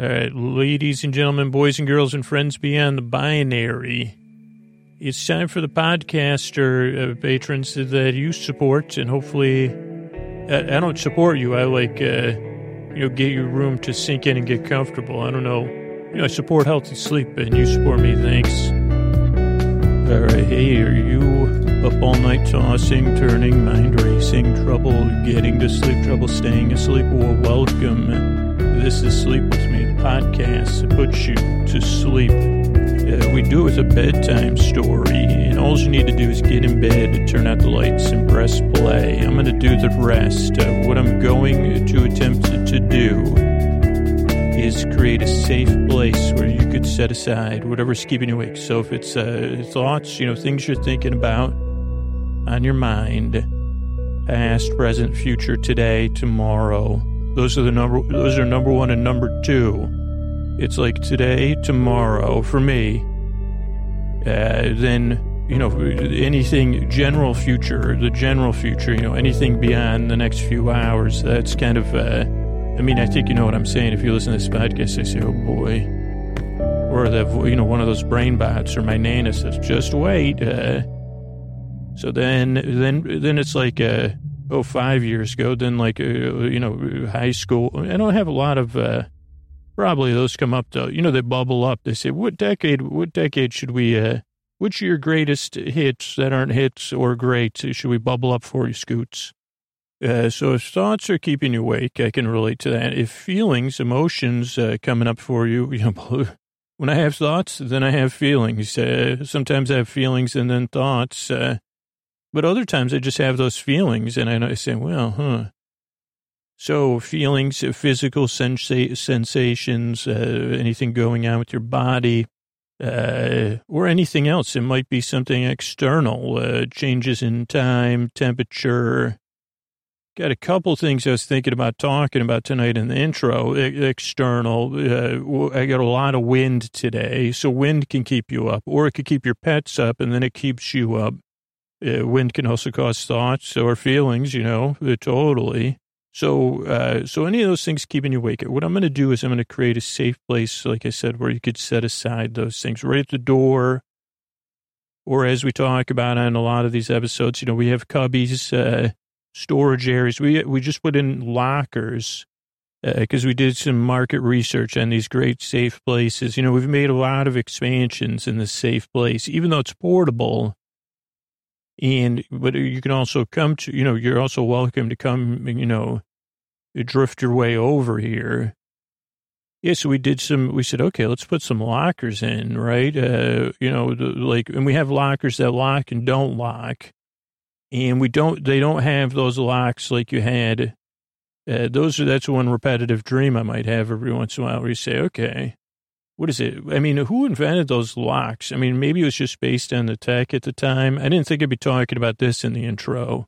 All right, ladies and gentlemen, boys and girls, and friends beyond the binary, it's time for the podcaster uh, patrons that you support, and hopefully, I, I don't support you. I like, uh, you know, get your room to sink in and get comfortable. I don't know. You know, I support healthy sleep, and you support me. Thanks. All right, hey, are you up all night tossing, turning, mind racing, trouble getting to sleep, trouble staying asleep? Well, welcome. This is Sleep With Me, the podcast that puts you to sleep. Uh, we do it with a bedtime story, and all you need to do is get in bed, turn out the lights, and press play. I'm going to do the rest. Uh, what I'm going to attempt to do is create a safe place where you could set aside whatever's keeping you awake. So if it's uh, thoughts, you know, things you're thinking about on your mind, past, present, future, today, tomorrow, those are the number. Those are number one and number two. It's like today, tomorrow for me. Uh, then you know anything general future, the general future. You know anything beyond the next few hours. That's kind of. Uh, I mean, I think you know what I'm saying. If you listen to this podcast, I say, "Oh boy," or the you know one of those brain bots or my nana says, "Just wait." Uh, so then, then, then it's like. Uh, oh, five years ago, then like, uh, you know, high school. I don't have a lot of, uh, probably those come up though. You know, they bubble up. They say, what decade, what decade should we, uh, which are your greatest hits that aren't hits or great should we bubble up for you, Scoots? Uh, so if thoughts are keeping you awake, I can relate to that. If feelings, emotions uh, coming up for you, you know, when I have thoughts, then I have feelings. Uh, sometimes I have feelings and then thoughts. Uh, but other times I just have those feelings and I say, well, huh. So feelings, physical sensa- sensations, uh, anything going on with your body, uh, or anything else. It might be something external, uh, changes in time, temperature. Got a couple things I was thinking about talking about tonight in the intro. external, uh, I got a lot of wind today, so wind can keep you up, or it could keep your pets up, and then it keeps you up. Uh, wind can also cause thoughts or feelings, you know, uh, totally. So, uh, so any of those things keeping you awake. What I'm going to do is I'm going to create a safe place, like I said, where you could set aside those things right at the door. Or as we talk about on a lot of these episodes, you know, we have cubbies, uh, storage areas. We, we just put in lockers because uh, we did some market research on these great safe places. You know, we've made a lot of expansions in the safe place, even though it's portable and, but you can also come to, you know, you're also welcome to come, you know, drift your way over here. Yeah, so we did some, we said, okay, let's put some lockers in, right? Uh, you know, the, like, and we have lockers that lock and don't lock. And we don't, they don't have those locks like you had. Uh, those are, that's one repetitive dream I might have every once in a while where you say, okay, what is it? I mean, who invented those locks? I mean, maybe it was just based on the tech at the time. I didn't think I'd be talking about this in the intro.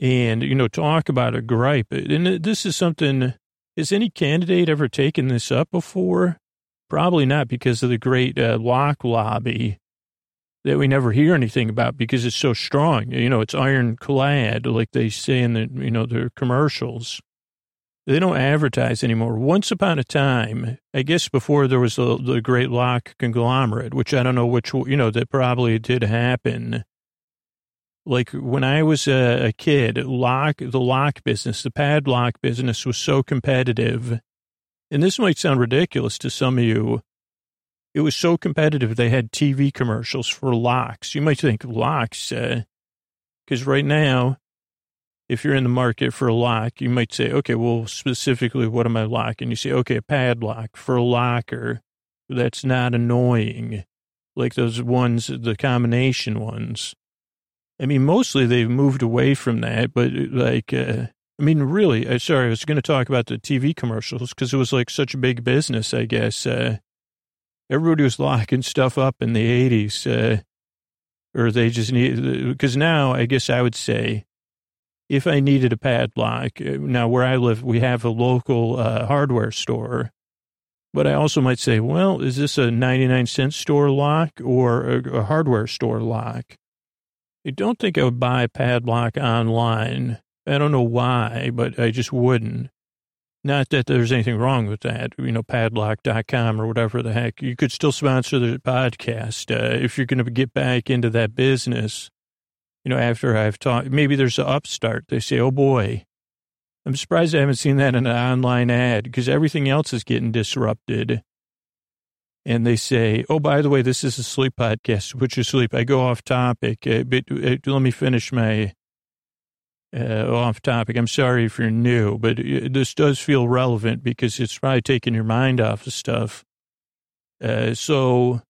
And, you know, talk about a gripe. And this is something, has any candidate ever taken this up before? Probably not because of the great uh, lock lobby that we never hear anything about because it's so strong. You know, it's ironclad, like they say in the, you know, their commercials. They don't advertise anymore. Once upon a time, I guess before there was the, the Great Lock conglomerate, which I don't know which, you know, that probably did happen. Like when I was a, a kid, lock, the lock business, the padlock business was so competitive. And this might sound ridiculous to some of you. It was so competitive. They had TV commercials for locks. You might think locks, because uh, right now if you're in the market for a lock, you might say, okay, well, specifically, what am I locking? You say, okay, a padlock for a locker that's not annoying, like those ones, the combination ones. I mean, mostly they've moved away from that, but like, uh, I mean, really, uh, sorry, I was going to talk about the TV commercials because it was like such a big business, I guess. Uh, everybody was locking stuff up in the 80s, uh, or they just need, because now I guess I would say, if I needed a padlock, uh, now where I live, we have a local uh, hardware store. But I also might say, well, is this a 99 cent store lock or a, a hardware store lock? I don't think I would buy a padlock online. I don't know why, but I just wouldn't. Not that there's anything wrong with that, you know, padlock.com or whatever the heck. You could still sponsor the podcast uh, if you're going to get back into that business. You know, after I've talked, maybe there's an upstart. They say, oh boy, I'm surprised I haven't seen that in an online ad because everything else is getting disrupted. And they say, oh, by the way, this is a sleep podcast. Put your sleep. I go off topic, uh, but uh, let me finish my uh, off topic. I'm sorry if you're new, but uh, this does feel relevant because it's probably taking your mind off of stuff. So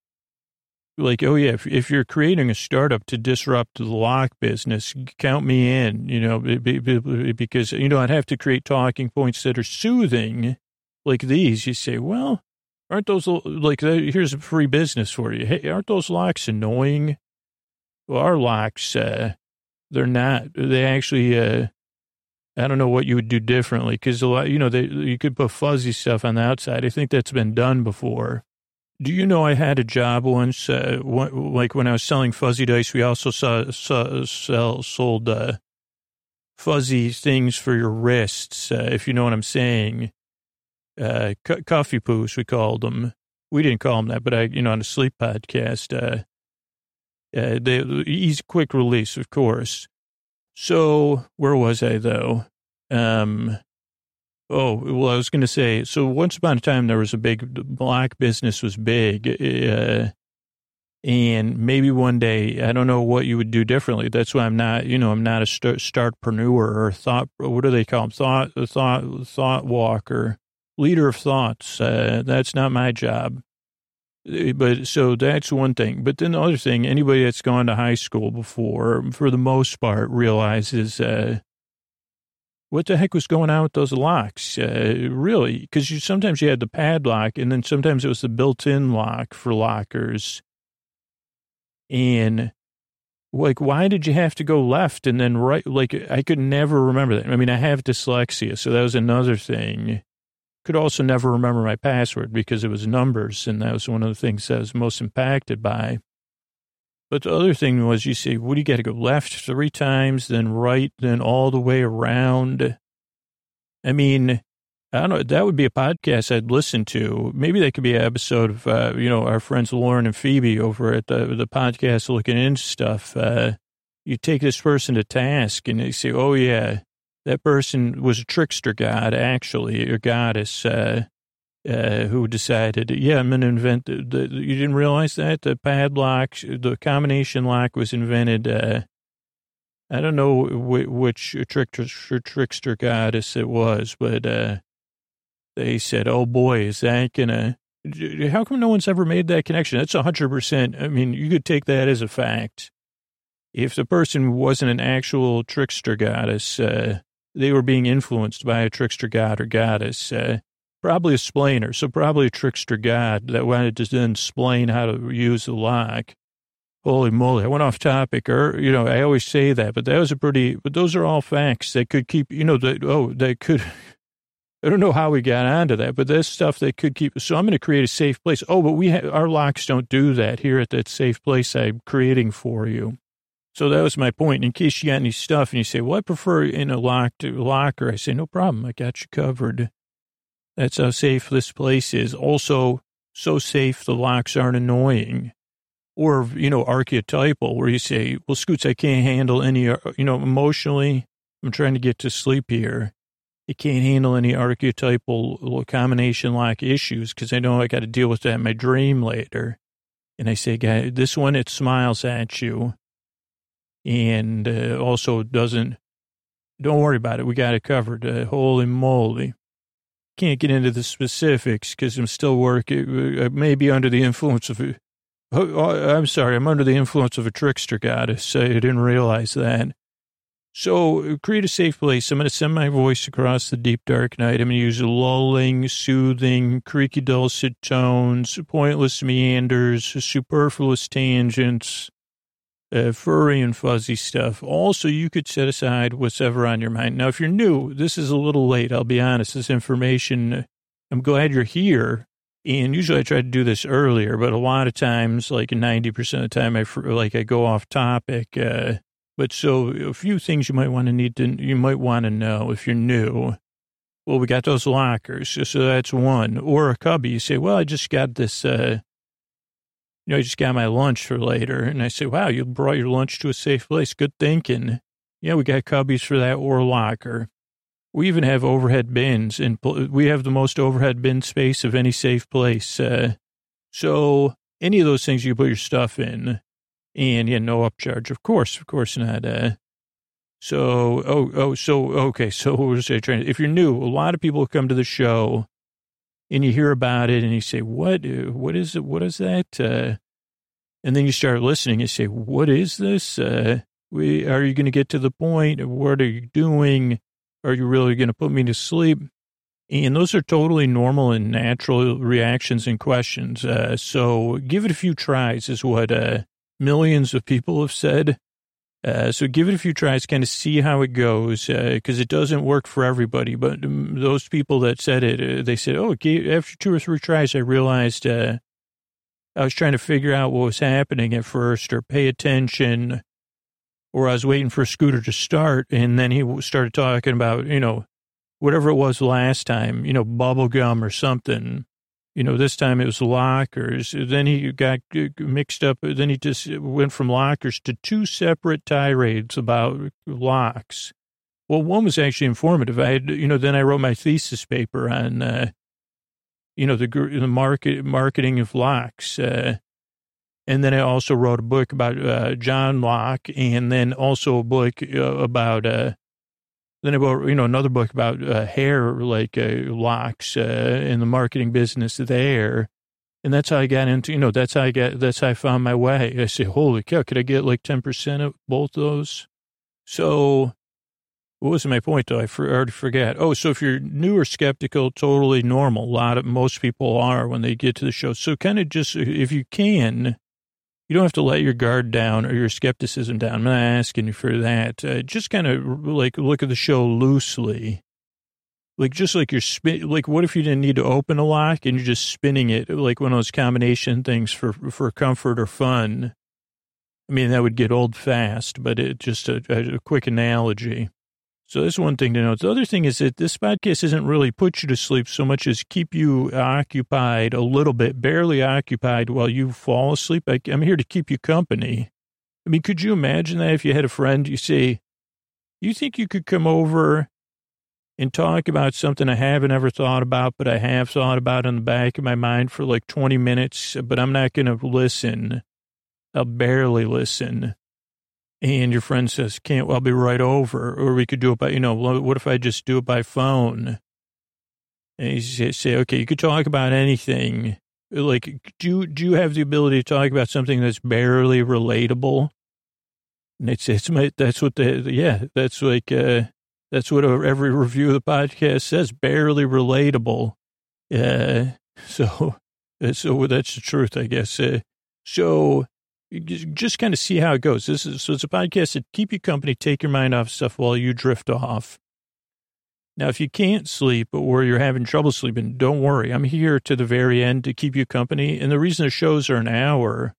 like, oh yeah, if, if you're creating a startup to disrupt the lock business, count me in, you know, because, you know, I'd have to create talking points that are soothing like these. You say, well, aren't those like, here's a free business for you. Hey, aren't those locks annoying? Well, our locks, uh, they're not, they actually, uh, I don't know what you would do differently because a lot, you know, they, you could put fuzzy stuff on the outside. I think that's been done before. Do you know I had a job once, uh, like when I was selling fuzzy dice, we also saw, saw sell, sold, uh, fuzzy things for your wrists, uh, if you know what I'm saying. Uh, coffee poos, we called them. We didn't call them that, but I, you know, on a sleep podcast, uh, uh, they, easy, quick release, of course. So where was I though? Um, Oh, well, I was going to say, so once upon a time, there was a big, black business was big. Uh, and maybe one day, I don't know what you would do differently. That's why I'm not, you know, I'm not a start, startpreneur or thought, what do they call them? Thought, thought, thought walker, leader of thoughts. Uh, that's not my job. Uh, but so that's one thing. But then the other thing, anybody that's gone to high school before, for the most part, realizes, uh, what the heck was going on with those locks? Uh, really, because you sometimes you had the padlock, and then sometimes it was the built-in lock for lockers. And like, why did you have to go left and then right? Like, I could never remember that. I mean, I have dyslexia, so that was another thing. Could also never remember my password because it was numbers, and that was one of the things I was most impacted by. But the other thing was you say, what do you got to go left three times, then right, then all the way around? I mean, I don't know. That would be a podcast I'd listen to. Maybe that could be an episode of, uh, you know, our friends Lauren and Phoebe over at the, the podcast looking into stuff. Uh, you take this person to task and they say, oh, yeah, that person was a trickster god, actually, or goddess. Uh, uh, who decided, yeah, I'm going to invent the, the, you didn't realize that the padlock, the combination lock was invented. Uh, I don't know which trickster, trickster goddess it was, but, uh, they said, oh boy, is that gonna, how come no one's ever made that connection? That's a hundred percent. I mean, you could take that as a fact. If the person wasn't an actual trickster goddess, uh, they were being influenced by a trickster god or goddess, uh, Probably a splainer, so probably a trickster god that wanted to then explain how to use the lock. Holy moly, I went off topic, or, you know, I always say that, but that was a pretty, but those are all facts that could keep, you know, that, oh, that could, I don't know how we got onto that, but that's stuff that could keep, so I'm going to create a safe place. Oh, but we have, our locks don't do that here at that safe place I'm creating for you. So that was my point. In case you got any stuff and you say, well, I prefer in a locked locker, I say, no problem. I got you covered. That's how safe this place is. Also, so safe the locks aren't annoying. Or, you know, archetypal, where you say, well, Scoots, I can't handle any, uh, you know, emotionally, I'm trying to get to sleep here. It can't handle any archetypal combination lock issues because I know I got to deal with that in my dream later. And I say, guy, this one, it smiles at you and uh, also doesn't, don't worry about it. We got it covered. Uh, holy moly can't get into the specifics because I'm still working. Uh, uh, I may be under the influence of. Oh, oh, I'm sorry, I'm under the influence of a trickster goddess. I didn't realize that. So create a safe place. I'm going to send my voice across the deep dark night. I'm going to use lulling, soothing, creaky dulcet tones, pointless meanders, superfluous tangents, uh, furry and fuzzy stuff. Also, you could set aside whatever on your mind. Now, if you're new, this is a little late. I'll be honest. This information, I'm glad you're here. And usually I try to do this earlier, but a lot of times, like 90% of the time, I like I go off topic. Uh, but so a few things you might want to need to, you might want to know if you're new. Well, we got those lockers. So that's one. Or a cubby. You say, well, I just got this, uh, you know, I just got my lunch for later. And I say, wow, you brought your lunch to a safe place. Good thinking. Yeah, we got cubbies for that or locker. We even have overhead bins, and we have the most overhead bin space of any safe place. Uh, so any of those things you put your stuff in, and yeah, no upcharge. Of course, of course not. Uh, so oh oh so okay. So what was I trying? If you're new, a lot of people come to the show, and you hear about it, and you say, "What? What is it? What is that?" Uh, and then you start listening. and say, "What is this? Uh, we are you going to get to the point? What are you doing?" Are you really going to put me to sleep? And those are totally normal and natural reactions and questions. Uh, so give it a few tries is what uh, millions of people have said. Uh, so give it a few tries, kind of see how it goes, because uh, it doesn't work for everybody. But um, those people that said it, uh, they said, oh, after two or three tries, I realized uh, I was trying to figure out what was happening at first or pay attention or I was waiting for scooter to start, and then he started talking about, you know, whatever it was last time, you know, bubble gum or something. You know, this time it was lockers. Then he got mixed up. Then he just went from lockers to two separate tirades about locks. Well, one was actually informative. I had, you know, then I wrote my thesis paper on, uh, you know, the the market marketing of locks. Uh, and then I also wrote a book about uh, John Locke, and then also a book uh, about, uh, then I wrote, you know, another book about uh, hair, like uh, locks uh, in the marketing business there. And that's how I got into, you know, that's how I got, that's how I found my way. I say, holy cow, could I get like 10% of both those? So what was my point though? I for, already forget. Oh, so if you're new or skeptical, totally normal. A lot of, most people are when they get to the show. So kind of just, if you can, you don't have to let your guard down or your skepticism down. I'm not asking you for that. Uh, just kind of like look at the show loosely. Like just like you're spin, like what if you didn't need to open a lock and you're just spinning it like one of those combination things for for comfort or fun. I mean that would get old fast, but it just a, a quick analogy. So that's one thing to note. The other thing is that this podcast isn't really put you to sleep so much as keep you occupied a little bit, barely occupied while you fall asleep. I, am here to keep you company. I mean, could you imagine that if you had a friend, you say, you think you could come over and talk about something I haven't ever thought about, but I have thought about in the back of my mind for like 20 minutes, but I'm not going to listen. I'll barely listen and your friend says, can't, well, I'll be right over. Or we could do it by, you know, what if I just do it by phone? And you say, okay, you could talk about anything. Like, do do you have the ability to talk about something that's barely relatable? And it's, it's my, that's what the, yeah, that's like, uh, that's what every review of the podcast says, barely relatable. Uh, so, so that's the truth, I guess. Uh, so just kind of see how it goes. This is so it's a podcast that keep you company, take your mind off stuff while you drift off. Now, if you can't sleep or you're having trouble sleeping, don't worry. I'm here to the very end to keep you company. And the reason the shows are an hour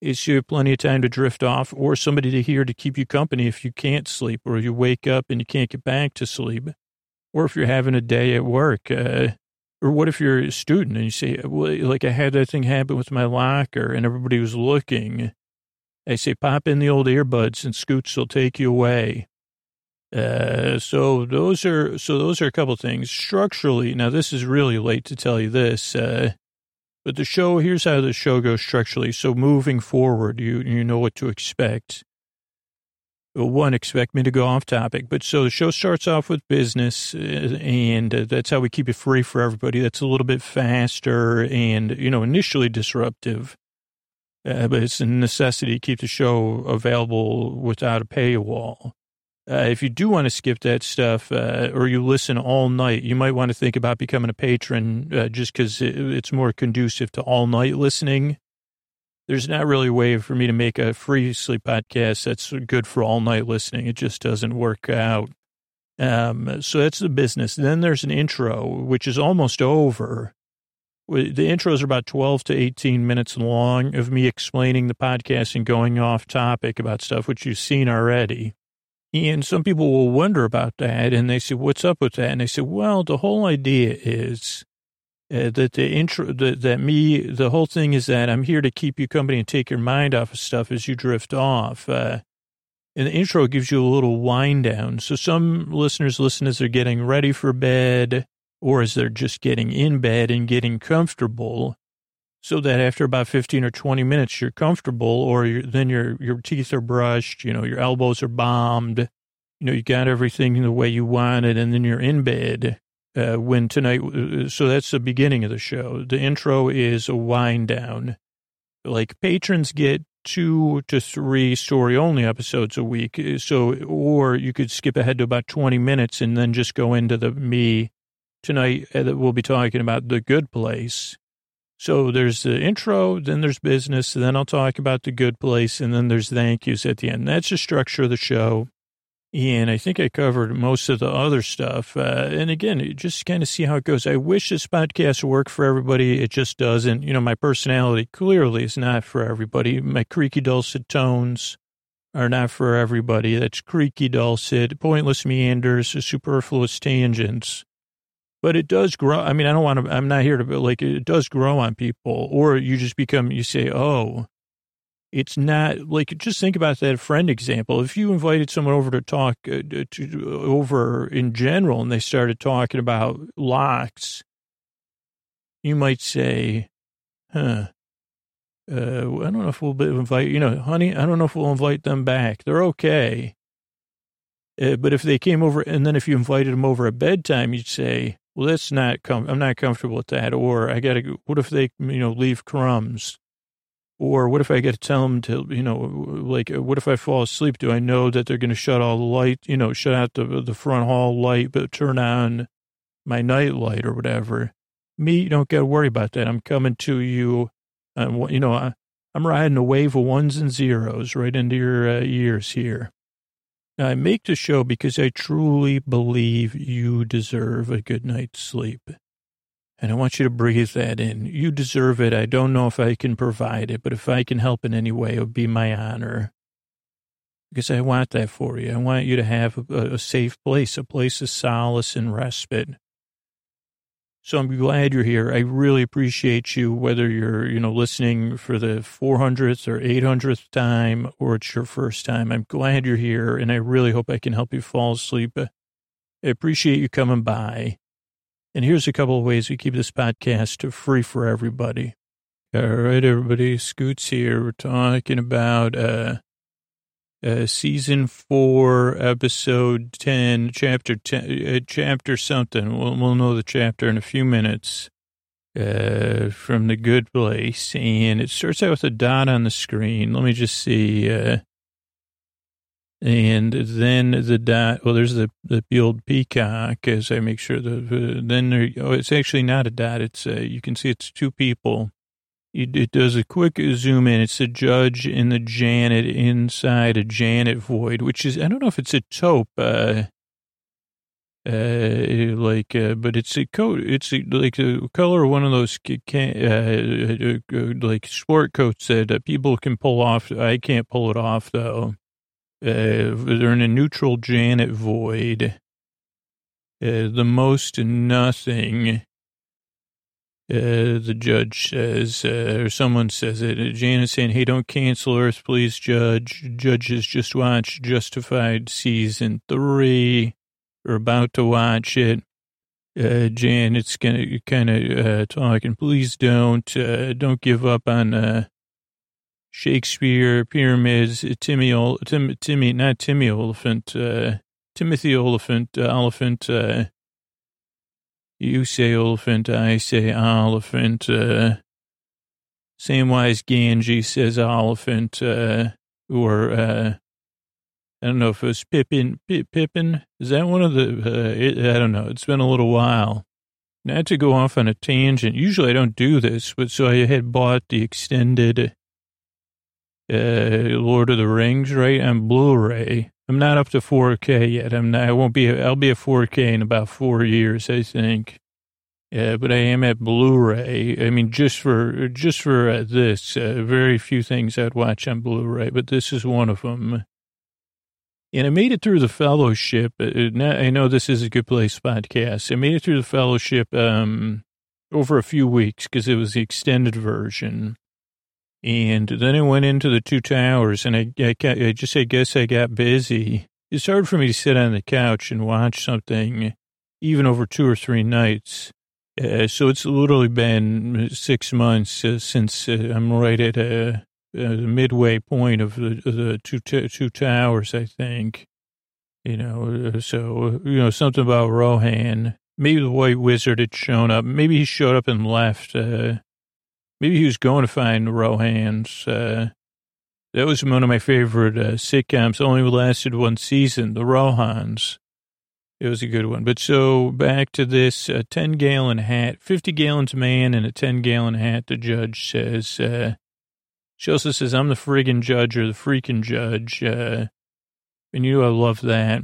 is you have plenty of time to drift off or somebody to hear to keep you company if you can't sleep or you wake up and you can't get back to sleep. Or if you're having a day at work, uh, or what if you're a student and you say, well, like I had that thing happen with my locker and everybody was looking. I say, pop in the old earbuds and Scoots will take you away. Uh, so those are, so those are a couple things structurally. Now this is really late to tell you this, uh, but the show, here's how the show goes structurally. So moving forward, you, you know what to expect one expect me to go off topic, but so the show starts off with business, uh, and uh, that's how we keep it free for everybody. That's a little bit faster and you know initially disruptive, uh, but it's a necessity to keep the show available without a paywall. Uh, if you do want to skip that stuff, uh, or you listen all night, you might want to think about becoming a patron, uh, just because it, it's more conducive to all night listening there's not really a way for me to make a free sleep podcast that's good for all night listening. It just doesn't work out. Um, so that's the business. Then there's an intro, which is almost over. The intros are about 12 to 18 minutes long of me explaining the podcast and going off topic about stuff, which you've seen already. And some people will wonder about that. And they say, what's up with that? And they say, well, the whole idea is uh, that the intro, that, that me, the whole thing is that I'm here to keep you company and take your mind off of stuff as you drift off. Uh, and the intro gives you a little wind down. So some listeners listen as they're getting ready for bed or as they're just getting in bed and getting comfortable so that after about 15 or 20 minutes, you're comfortable or you're, then your, your teeth are brushed, you know, your elbows are bombed, you know, you got everything the way you want it. And then you're in bed uh, when tonight, uh, so that's the beginning of the show. The intro is a wind down. Like patrons get two to three story only episodes a week. So, or you could skip ahead to about 20 minutes and then just go into the me tonight. Uh, we'll be talking about the good place. So there's the intro, then there's business, then I'll talk about the good place, and then there's thank yous at the end. That's the structure of the show. And I think I covered most of the other stuff. Uh, and again, just kind of see how it goes. I wish this podcast would work for everybody. It just doesn't. You know, my personality clearly is not for everybody. My creaky, dulcet tones are not for everybody. That's creaky, dulcet, pointless meanders, superfluous tangents. But it does grow. I mean, I don't want to, I'm not here to, but like, it does grow on people. Or you just become, you say, oh, it's not like just think about that friend example. If you invited someone over to talk uh, to, over in general and they started talking about locks, you might say, huh, uh, I don't know if we'll invite, you know, honey, I don't know if we'll invite them back. They're okay. Uh, but if they came over and then if you invited them over at bedtime, you'd say, well, that's not, com- I'm not comfortable with that. Or I got to, what if they, you know, leave crumbs? Or what if I get to tell them to, you know, like, what if I fall asleep? Do I know that they're going to shut all the light, you know, shut out the, the front hall light, but turn on my night light or whatever? Me, you don't got to worry about that. I'm coming to you. Um, you know, I, I'm riding a wave of ones and zeros right into your uh, ears here. I make the show because I truly believe you deserve a good night's sleep. And I want you to breathe that in. You deserve it. I don't know if I can provide it, but if I can help in any way, it would be my honor. Because I want that for you. I want you to have a, a safe place, a place of solace and respite. So I'm glad you're here. I really appreciate you, whether you're, you know, listening for the 400th or 800th time or it's your first time. I'm glad you're here and I really hope I can help you fall asleep. I appreciate you coming by. And here's a couple of ways we keep this podcast free for everybody. All right, everybody, Scoots here. We're talking about uh, uh, season four, episode 10, chapter 10, uh, chapter something. We'll, we'll know the chapter in a few minutes uh, from the good place. And it starts out with a dot on the screen. Let me just see. Uh, and then the dot, well, there's the, the old peacock as I make sure the, then there, oh, it's actually not a dot. It's, uh, you can see it's two people. It, it does a quick zoom in. It's a judge and the Janet inside a Janet void, which is, I don't know if it's a taupe, uh, uh, like, uh, but it's a coat. It's a, like the color of one of those, uh, uh, uh, like sport coats that uh, people can pull off. I can't pull it off though. Uh, they're in a neutral Janet void. Uh, the most nothing. Uh, the judge says, uh, or someone says it. Janet's saying, "Hey, don't cancel Earth, please, Judge." Judges just watch Justified season three. We're about to watch it. Uh, Janet's kind of uh, talking. Please don't, uh, don't give up on uh, Shakespeare, pyramids, Timmy, Tim, Timmy, not Timmy Olyphant, uh, Timothy Olyphant, uh, Elephant, uh, you say elephant, I say elephant, uh, Samwise Gamgee says elephant, uh, or, uh, I don't know if it was Pippin, Pippin, is that one of the, uh, it, I don't know, it's been a little while. Not to go off on a tangent, usually I don't do this, but so I had bought the extended, uh, Lord of the Rings, right, on Blu-ray. I'm not up to 4K yet. I'm not, I won't be, I'll be at 4K in about four years, I think. Yeah, but I am at Blu-ray. I mean, just for, just for uh, this, uh, very few things I'd watch on Blu-ray, but this is one of them. And I made it through the fellowship. Uh, I know this is a good place podcast. I made it through the fellowship um, over a few weeks because it was the extended version. And then I went into the two towers and I, I, I just, I guess I got busy. It's hard for me to sit on the couch and watch something even over two or three nights. Uh, so it's literally been six months uh, since uh, I'm right at a, the midway point of the, the two, two towers, I think. You know, uh, so, you know, something about Rohan. Maybe the white wizard had shown up. Maybe he showed up and left. Uh, maybe he was going to find the Rohans. Uh, that was one of my favorite uh, sitcoms. Only lasted one season, The Rohans. It was a good one. But so back to this uh, 10 gallon hat, 50 gallons man in a 10 gallon hat, the judge says. Uh, she also says, I'm the friggin' judge or the freaking judge. Uh, and you know, I love that.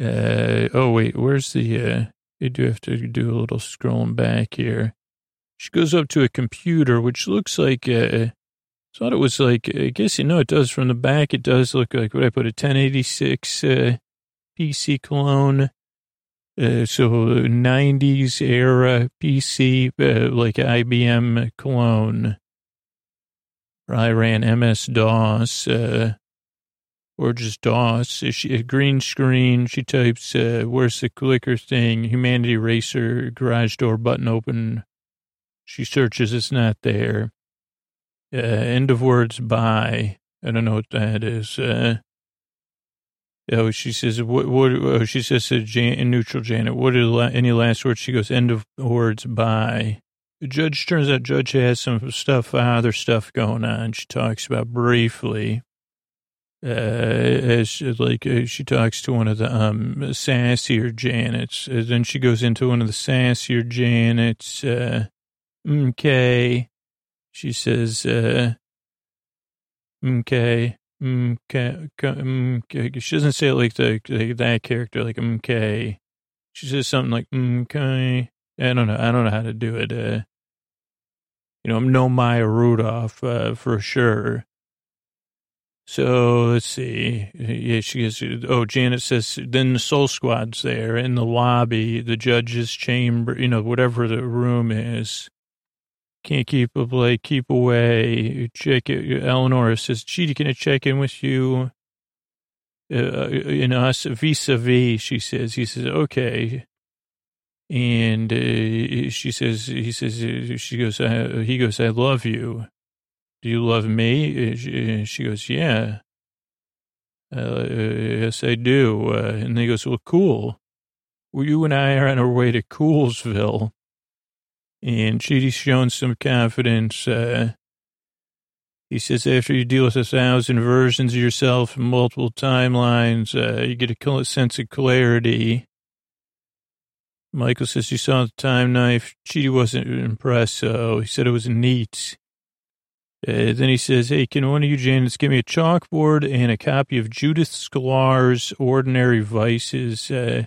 Uh, oh, wait, where's the, uh, I do have to do a little scrolling back here. She goes up to a computer, which looks like, uh, thought it was like, I guess, you know, it does from the back. It does look like, what I put, a 1086, uh, PC clone. Uh, so 90s era PC, uh, like IBM clone. I ran MS DOS, uh, or just DOS. She, a green screen. She types, uh, where's the clicker thing? Humanity Racer, garage door button open. She searches, it's not there. Uh, end of words by. I don't know what that is. Uh, Oh, she says, what, what, oh, she says to Jan, neutral Janet, what are any last words? She goes, end of words by. The judge turns out judge has some stuff, other stuff going on. She talks about briefly, uh, as like uh, she talks to one of the um sassier Janets. Then she goes into one of the sassier Janets. Uh, okay, she says, uh, okay. Okay, okay. She doesn't say it like the like that character, like okay. She says something like okay. I don't know. I don't know how to do it. Uh, you know, I'm no Maya Rudolph uh, for sure. So let's see. Yeah, she gets. Oh, Janet says. Then the Soul Squad's there in the lobby, the judge's chamber. You know, whatever the room is. Can't keep up, like, keep away. Check it. Eleanor says, Chidi, can I check in with you? Uh, in us, vis-a-vis, she says. He says, okay. And uh, she says, he says, uh, she goes, uh, he goes, I love you. Do you love me? Uh, she goes, yeah. Uh, yes, I do. and he goes, well, cool. Well, you and I are on our way to Coolsville and Chidi's shown some confidence. Uh, he says after you deal with a thousand versions of yourself multiple timelines, uh, you get a sense of clarity. Michael says you saw the time knife. Chidi wasn't impressed, so he said it was neat. Uh, then he says, hey, can one of you Janets give me a chalkboard and a copy of Judith Shklar's Ordinary Vices? Uh,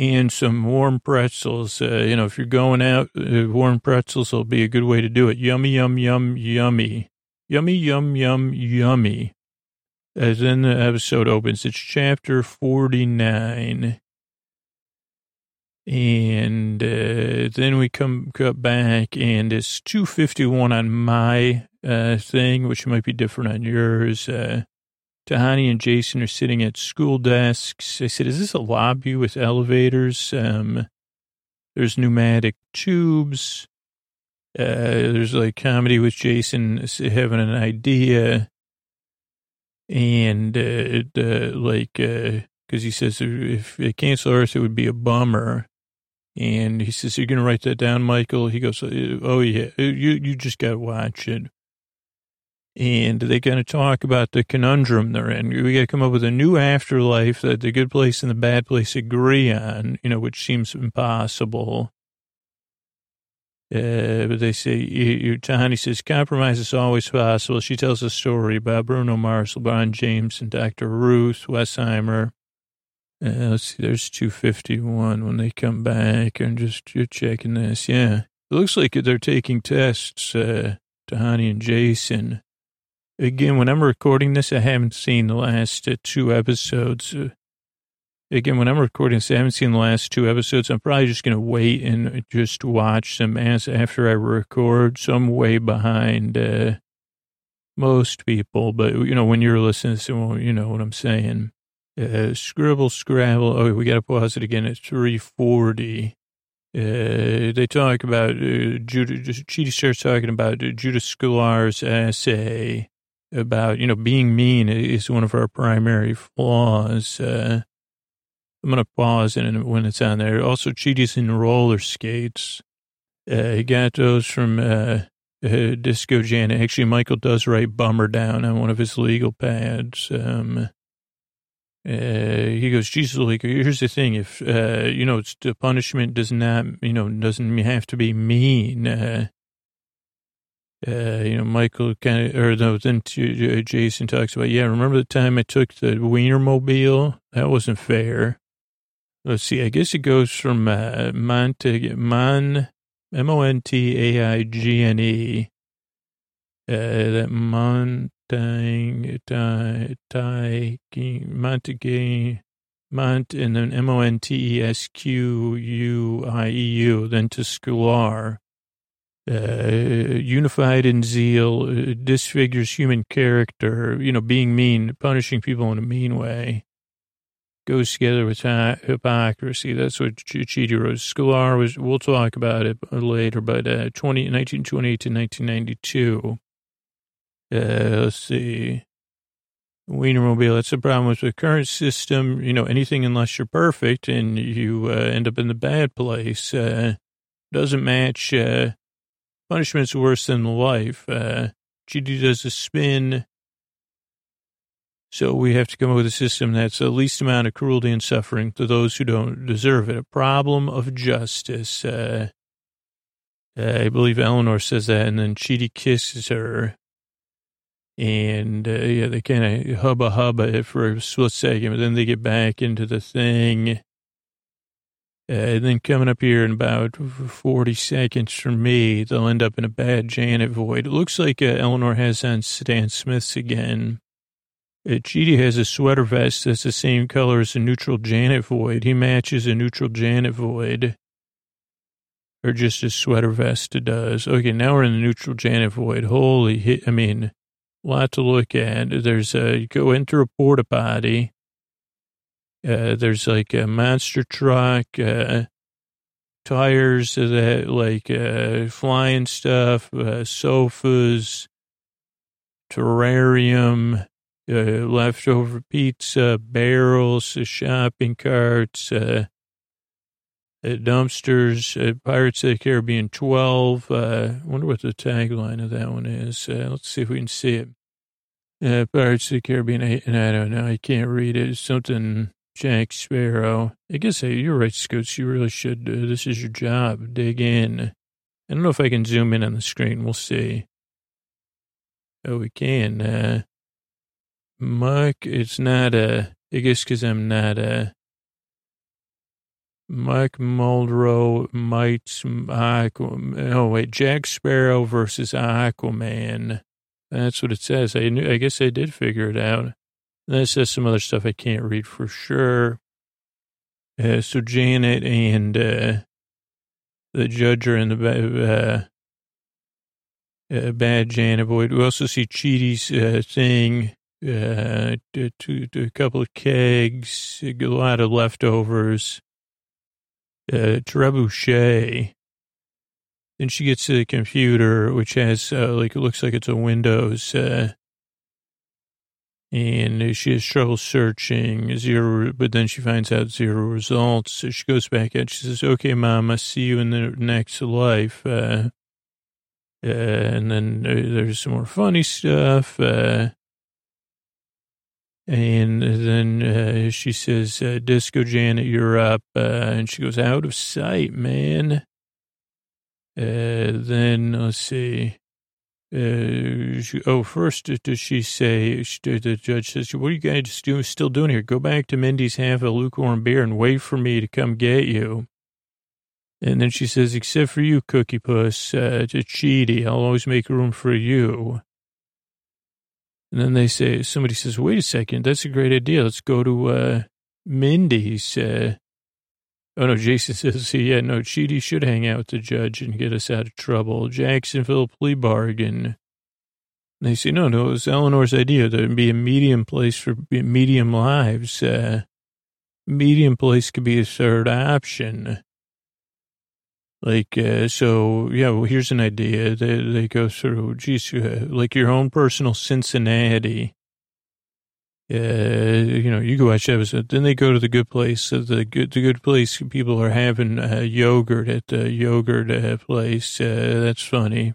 and some warm pretzels. Uh, you know, if you're going out, uh, warm pretzels will be a good way to do it. Yummy, yum, yum, yummy. Yummy, yum, yum, yummy. As then the episode opens, it's chapter 49. And uh, then we come, come back, and it's 251 on my uh, thing, which might be different on yours. Uh, Tahani and Jason are sitting at school desks. I said, is this a lobby with elevators? Um, there's pneumatic tubes. Uh, there's like comedy with Jason having an idea. And, uh, uh, like, uh, cause he says if they cancel Earth, it would be a bummer. And he says, you're going to write that down, Michael? He goes, oh yeah, you, you just got to watch it and they're going to talk about the conundrum they're in. We got to come up with a new afterlife that the good place and the bad place agree on, you know, which seems impossible. Uh, but they say, you, Tahani says, compromise is always possible. She tells a story about Bruno Mars, LeBron James, and Dr. Ruth Westheimer. Uh, let's see, there's 251 when they come back and just you're checking this. Yeah. It looks like they're taking tests, uh, Tahani and Jason. Again, when I'm recording this, I haven't seen the last uh, two episodes. Uh, again, when I'm recording this, I haven't seen the last two episodes. I'm probably just going to wait and just watch them as after I record. So I'm way behind uh, most people, but you know, when you're listening to you know what I'm saying. Uh, scribble, scrabble. Oh, we got to pause it again at 340. Uh, they talk about uh, Judah. Chidi starts talking about uh, Judah Shklar's essay about you know being mean is one of our primary flaws. Uh, I'm gonna pause and when it's on there. Also, Chidi's in roller skates. Uh, he got those from uh, uh, Disco Janet. Actually, Michael does write "bummer" down on one of his legal pads. Um, uh, he goes, Jesus, like, here's the thing. If, uh, you know, it's, the punishment does not, you know, doesn't have to be mean. Uh, you know, Michael kind of, or no, then Jason talks about, yeah, remember the time I took the Wienermobile? That wasn't fair. Let's see, I guess it goes from uh, Monte, Mon, M-O-N-T-A-I-G-N-E, uh, that Mon, Dying, die, die, Montague, Mont, and then M-O-N-T-E-S-Q-U-I-E-U, then to Shklar. Uh, unified in zeal, uh, disfigures human character, you know, being mean, punishing people in a mean way, goes together with hypocrisy. That's what Chidi wrote. Shklar was, we'll talk about it later, but uh, 20, 1928 to 1992. Uh, let's see. Wienermobile, that's the problem with the current system. You know, anything unless you're perfect and you uh, end up in the bad place uh, doesn't match. Uh, punishment's worse than life. Uh, does a spin. So we have to come up with a system that's the least amount of cruelty and suffering to those who don't deserve it. A problem of justice. Uh, uh, I believe Eleanor says that, and then Chidi kisses her. And uh, yeah, they kind of hubba hubba it for a split second, but then they get back into the thing. Uh, and then coming up here in about 40 seconds from me, they'll end up in a bad Janet void. It looks like uh, Eleanor has on Stan Smith's again. Uh, Chidi has a sweater vest that's the same color as a neutral Janet void. He matches a neutral Janet void. Or just a sweater vest does. Okay, now we're in the neutral Janet void. Holy hit. I mean, lot to look at. There's a, you go into a porta potty. Uh, there's like a monster truck, uh, tires that like, uh, flying stuff, uh, sofas, terrarium, uh, leftover pizza, barrels, shopping carts, dumpsters, Pirates of the Caribbean 12. Uh, I wonder what the tagline of that one is. Let's see if we can see it. Pirates of the Caribbean 8, and I don't know. I can't read it. It's something Jack Sparrow. I guess hey, you're right, Scoots. You really should. Uh, this is your job. Dig in. I don't know if I can zoom in on the screen. We'll see. Oh, we can. Uh, Mark, it's not a, I guess because I'm not a, Mike Muldrow might, oh wait, Jack Sparrow versus Aquaman. That's what it says. I knew, I guess I did figure it out. It says some other stuff I can't read for sure. Uh, so Janet and uh, the judge are in the uh, uh, bad Janet void. We also see Chidi's uh, thing, uh, to, to, to a couple of kegs, a lot of leftovers uh, trebuchet. Then she gets to the computer, which has like it looks like it's a Windows, and she has trouble searching zero. But then she finds out zero results. So she goes back and she says, "Okay, mom, I see you in the next life." Uh, uh, and then uh, there's some more funny stuff. Uh, and then uh, she says, uh, Disco Janet, you're up. And she goes, out of sight, man. Then let's see. Uh, she, oh, first does she say, she, the judge says, what are you guys doing, still doing here? Go back to Mindy's half a lukewarm beer and wait for me to come get you. And then she says, except for you, Cookie Puss, uh, to Chidi, I'll always make room for you. And then they say, somebody says, wait a second, that's a great idea. Let's go to uh, Mindy's. Uh, oh, no, Jason says, yeah, no, Chidi should hang out with the judge and get us out of trouble. Jacksonville plea bargain. They say, no, no, it was Eleanor's idea. There'd be a medium place for medium lives. Uh, medium place could be a third option. Like, uh, so, yeah, well, here's an idea. They, they go through, geez, uh, like your own personal Cincinnati. Uh, you know, you go watch episode. Then they go to the good place. Uh, the good, the good place. People are having uh, yogurt at the yogurt place. That's funny.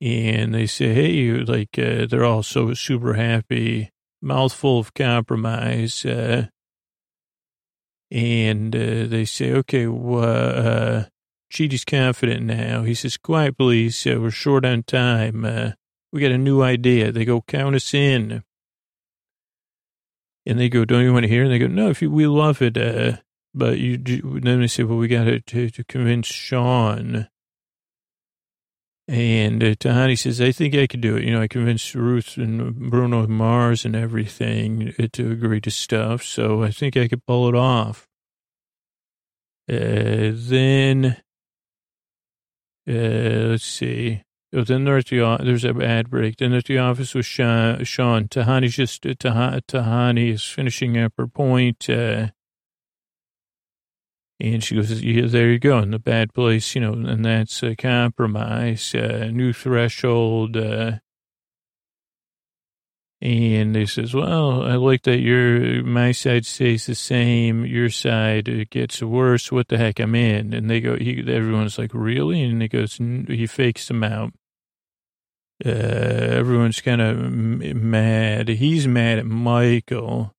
And they say, hey, you like uh, they're all so super happy. Mouthful of compromise. Uh, and uh, they say, okay, well, Chidi's confident now. He says, quiet, please. We're short on time. We got a new idea. They go, count us in. And they go, don't you want to hear? And they go, no, if you, we love it. Uh, but you, then they say, well, we got to, to convince Shawn. And uh, Tahani says, I think I could do it. You know, I convinced Ruth and Bruno Mars and everything uh, to agree to stuff. So I think I could pull it off. Uh, then, uh, let's see. Then they're at the, there's an ad break. Then at the office with Shawn. Shawn. Tahani's just, uh, Tahani is finishing up her point. Uh, and she goes, yeah, there you go, in the bad place, you know, and that's a compromise, uh, new threshold. Uh, and they says, well, I like that your, my side stays the same, your side it gets worse. What the heck, I'm in. And they go, he, everyone's like, really? And he goes, he fakes them out. Uh, everyone's kind of mad. He's mad at Michael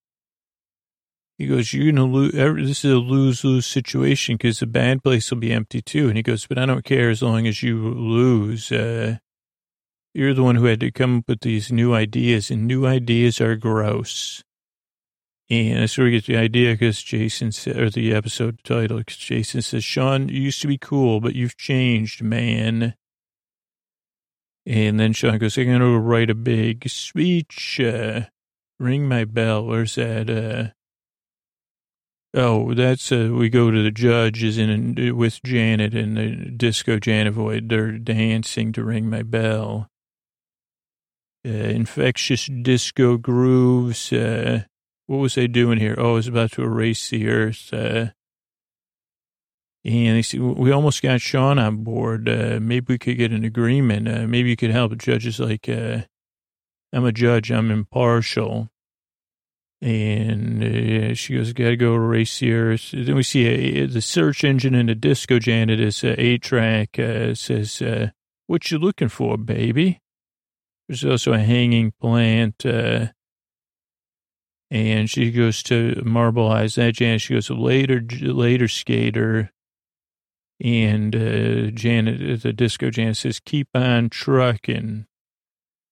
he goes, you're to lose. This is a lose lose situation because the bad place will be empty too. And he goes, but I don't care as long as you lose. Uh, you're the one who had to come up with these new ideas, and new ideas are gross. And that's where we get the idea because Jason said, or the episode title, because Jason says, Shawn, you used to be cool, but you've changed, man. And then Shawn goes, I'm going to write a big speech. Uh, ring my bell. Where's that? Uh, Oh, that's uh, we go to the judges is in with Janet and the disco Janavoid. They're dancing to ring my bell. Uh, infectious disco grooves. Uh, what was I doing here? Oh, I was about to erase the earth. Uh, and they see we almost got Shawn on board. Uh, maybe we could get an agreement. Uh, maybe you could help. Judges like, uh, I'm a judge. I'm impartial. And uh, she goes, got to go race here. Then we see a, the search engine in the disco Janet is uh, a track. Uh, says, uh, "What you looking for, baby?" There's also a hanging plant. Uh, and she goes to marbleize that Janet. She goes, later, later skater. And uh, Janet, the disco Janet says, keep on trucking.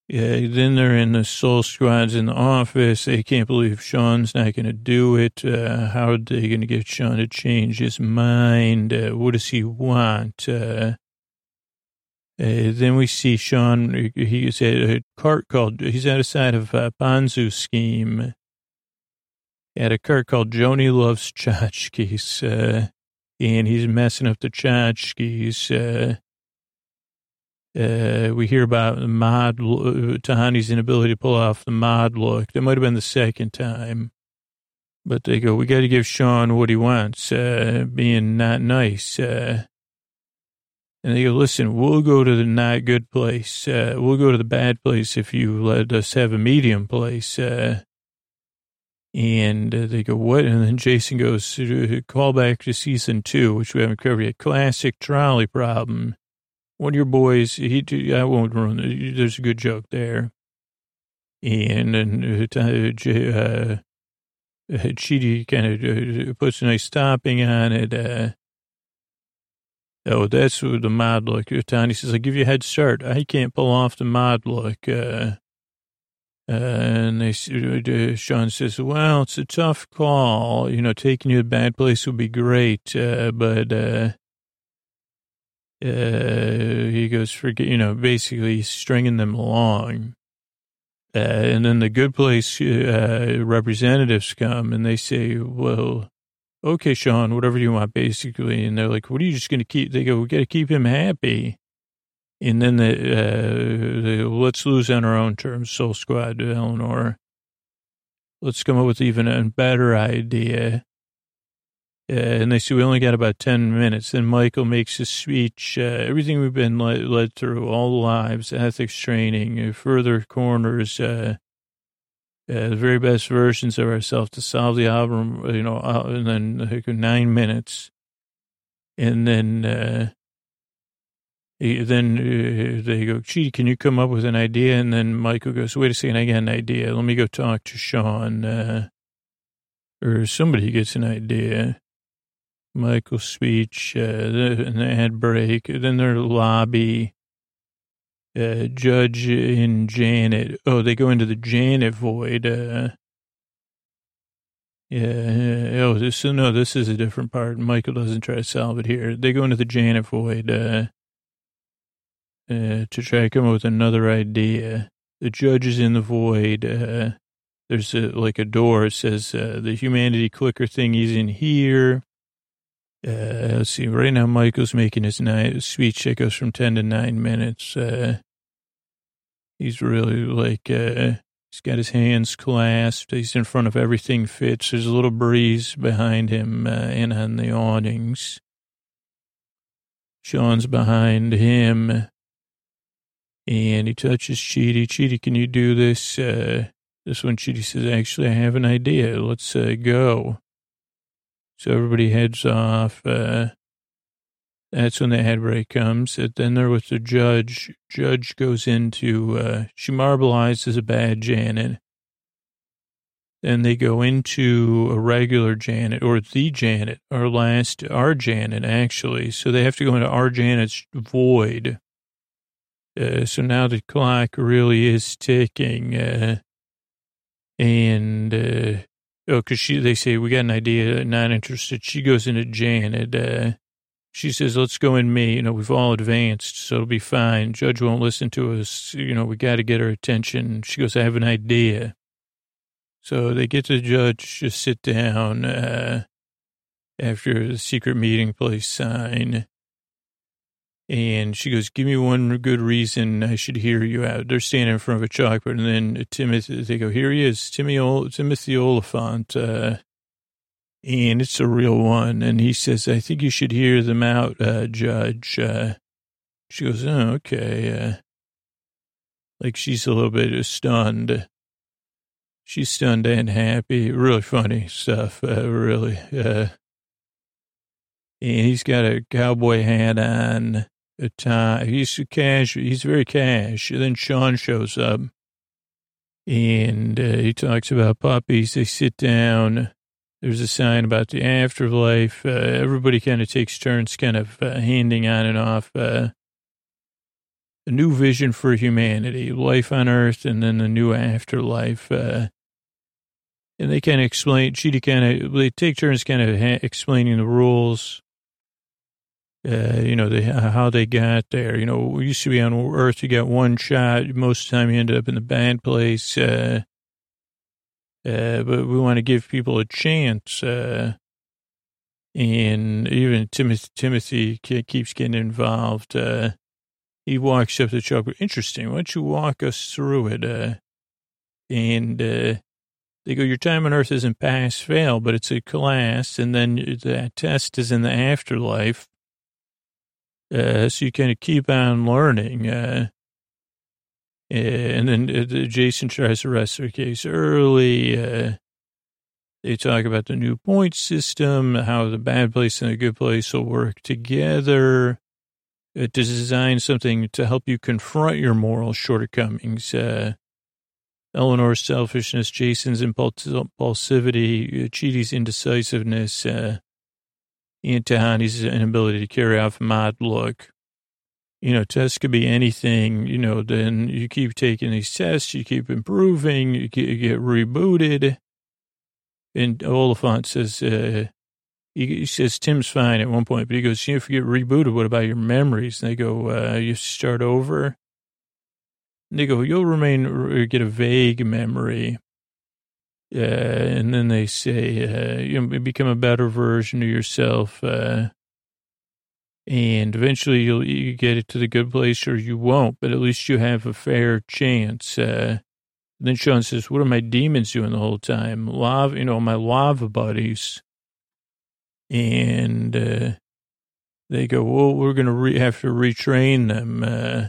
Yeah, then they're in the soul squads in the office. They can't believe Shawn's not going to do it. Uh, how are they going to get Shawn to change his mind? Uh, what does he want? Uh, uh then we see Shawn. He's at a cart called. He's at a side of a Ponzu scheme. At a cart called Joni Loves Tchotchkes, uh, and he's messing up the tchotchkes. Uh, uh, we hear about mod uh, Tahani's inability to pull off the mod look. That might have been the second time, but they go, "We got to give Shawn what he wants, uh, being not nice." Uh, and they go, "Listen, we'll go to the not good place. Uh, we'll go to the bad place if you let us have a medium place." Uh, and they go, "What?" And then Jason goes, "Call back to season two, which we haven't covered yet. Classic trolley problem." one of your boys, he, I won't ruin it. There's a good joke there. And, and uh, uh, uh Chidi kind of uh, puts a nice topping on it. Uh, oh, that's the mod look. Tony says, I'll give you a head start. I can't pull off the mod look. Uh, and they, uh, Shawn says, well, it's a tough call. You know, taking you to a bad place would be great. Uh, but, uh, uh, he goes, forget, you know, basically stringing them along. Uh, and then the good place uh, representatives come and they say, well, okay, Shawn, whatever you want, basically. And they're like, what are you just going to keep? They go, we got to keep him happy. And then the, uh, they, let's lose on our own terms, Soul Squad, Eleanor. Let's come up with even a better idea. Uh, and they say, we only got about 10 minutes. Then Michael makes his speech, uh, everything we've been led, led, through, all lives, ethics training, uh, further corners, uh, uh, the very best versions of ourselves to solve the album, you know, uh, and then like nine minutes. And then, then uh, they go, gee, can you come up with an idea? And then Michael goes, wait a second, I got an idea. Let me go talk to Shawn. Uh, or somebody gets an idea. Michael's speech, uh, the ad break, then their lobby uh, Judge and Janet. Oh, they go into the Janet void. Uh, yeah. Oh, this no, this is a different part. Michael doesn't try to solve it here. They go into the Janet void uh, uh, to try to come up with another idea. The judge is in the void. Uh, there's a, like a door. It says uh, the humanity clicker thing is in here. Uh, let's see. Right now, Michael's making his night speech that goes from 10 to 9 minutes. Uh, he's really like, he's got his hands clasped. He's in front of everything fits. There's a little breeze behind him and on the awnings. Shawn's behind him. And he touches Chidi. Chidi, can you do this? Uh, this one, Chidi says, actually, I have an idea. Let's uh, go. So everybody heads off. Uh, that's when the head break comes. Then there was the judge. Judge goes into, uh, she marbleizes a bad Janet. Then they go into a regular Janet or the Janet, our last, our Janet, actually. So they have to go into our Janet's void. Uh, so now the clock really is ticking. Uh, and, uh, Oh, because she, they say, we got an idea, not interested. She goes into Janet. Uh, she says, let's go in me. You know, we've all advanced, so it'll be fine. Judge won't listen to us. You know, we got to get her attention. She goes, I have an idea. So they get the judge, just sit down uh, after the secret meeting place sign. And she goes, give me one good reason I should hear you out. They're standing in front of a chalkboard. And then Timothy, they go, here he is, Timmy, Timothy Olyphant. Uh, and it's a real one. And he says, I think you should hear them out, uh, Judge. Uh, she goes, oh, okay. Uh, like she's a little bit stunned. She's stunned and happy. Really funny stuff, uh, really. Uh, and he's got a cowboy hat on tie. He's cash. He's very cash. Then Shawn shows up, and uh, he talks about puppies. They sit down. There's a sign about the afterlife. Uh, everybody kind of takes turns, kind of uh, handing on and off uh, a new vision for humanity, life on Earth, and then the new afterlife. Uh, and they kind of explain. She kind of they take turns, kind of ha- explaining the rules uh, you know, how they got there. You know, we used to be on Earth, you got one shot. Most of the time you ended up in the bad place. Uh, uh, but we want to give people a chance. Uh, and even Timothy, Timothy keeps getting involved. Uh, he walks up to Chuck. Interesting. Why don't you walk us through it? And they go, your time on Earth isn't pass fail, but it's a class, and then that test is in the afterlife. Uh, so you kind of keep on learning. Uh, and then uh, Jason tries to rest their case early. Uh, they talk about the new point system, how the bad place and the good place will work together uh, to design something to help you confront your moral shortcomings. Uh, Eleanor's selfishness, Jason's impulsivity, uh, Chidi's indecisiveness, uh, Ian Tahani's inability to carry off mod look. You know, tests could be anything, you know, then you keep taking these tests, you keep improving, you get, you get rebooted. And Olyphant says, uh, he, says Tim's fine at one point, but he goes, you know, if you get rebooted, what about your memories? And they go, uh, you start over. They go, you'll remain, get a vague memory. Uh, and then they say, uh, you become a better version of yourself. Uh, and eventually you'll you get it to the good place or you won't, but at least you have a fair chance. Uh, then Shawn says, what are my demons doing the whole time? Lava, you know, my lava buddies. And, uh, they go, well, we're going to re- have to retrain them. Uh,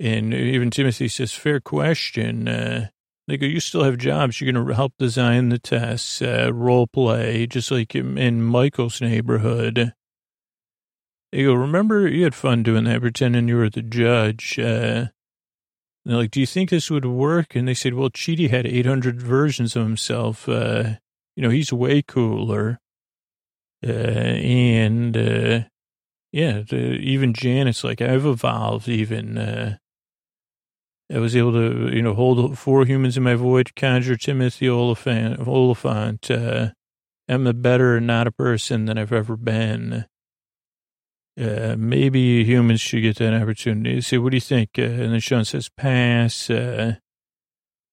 and even Timothy says, fair question. Uh, they go, you still have jobs. You're going to help design the tests, uh, role play, just like in Michael's neighborhood. They go, remember you had fun doing that, pretending you were the judge. Uh, they're like, do you think this would work? And they said, well, Chidi had 800 versions of himself. Uh, you know, he's way cooler. Uh, and, uh, yeah, the, even Janet's like, I've evolved even, uh, I was able to, you know, hold four humans in my void, conjure Timothy Olyphant. Uh, I'm a better, not a person than I've ever been. Uh, maybe humans should get that opportunity. Say, what do you think? Uh, and then Shawn says, pass. Uh,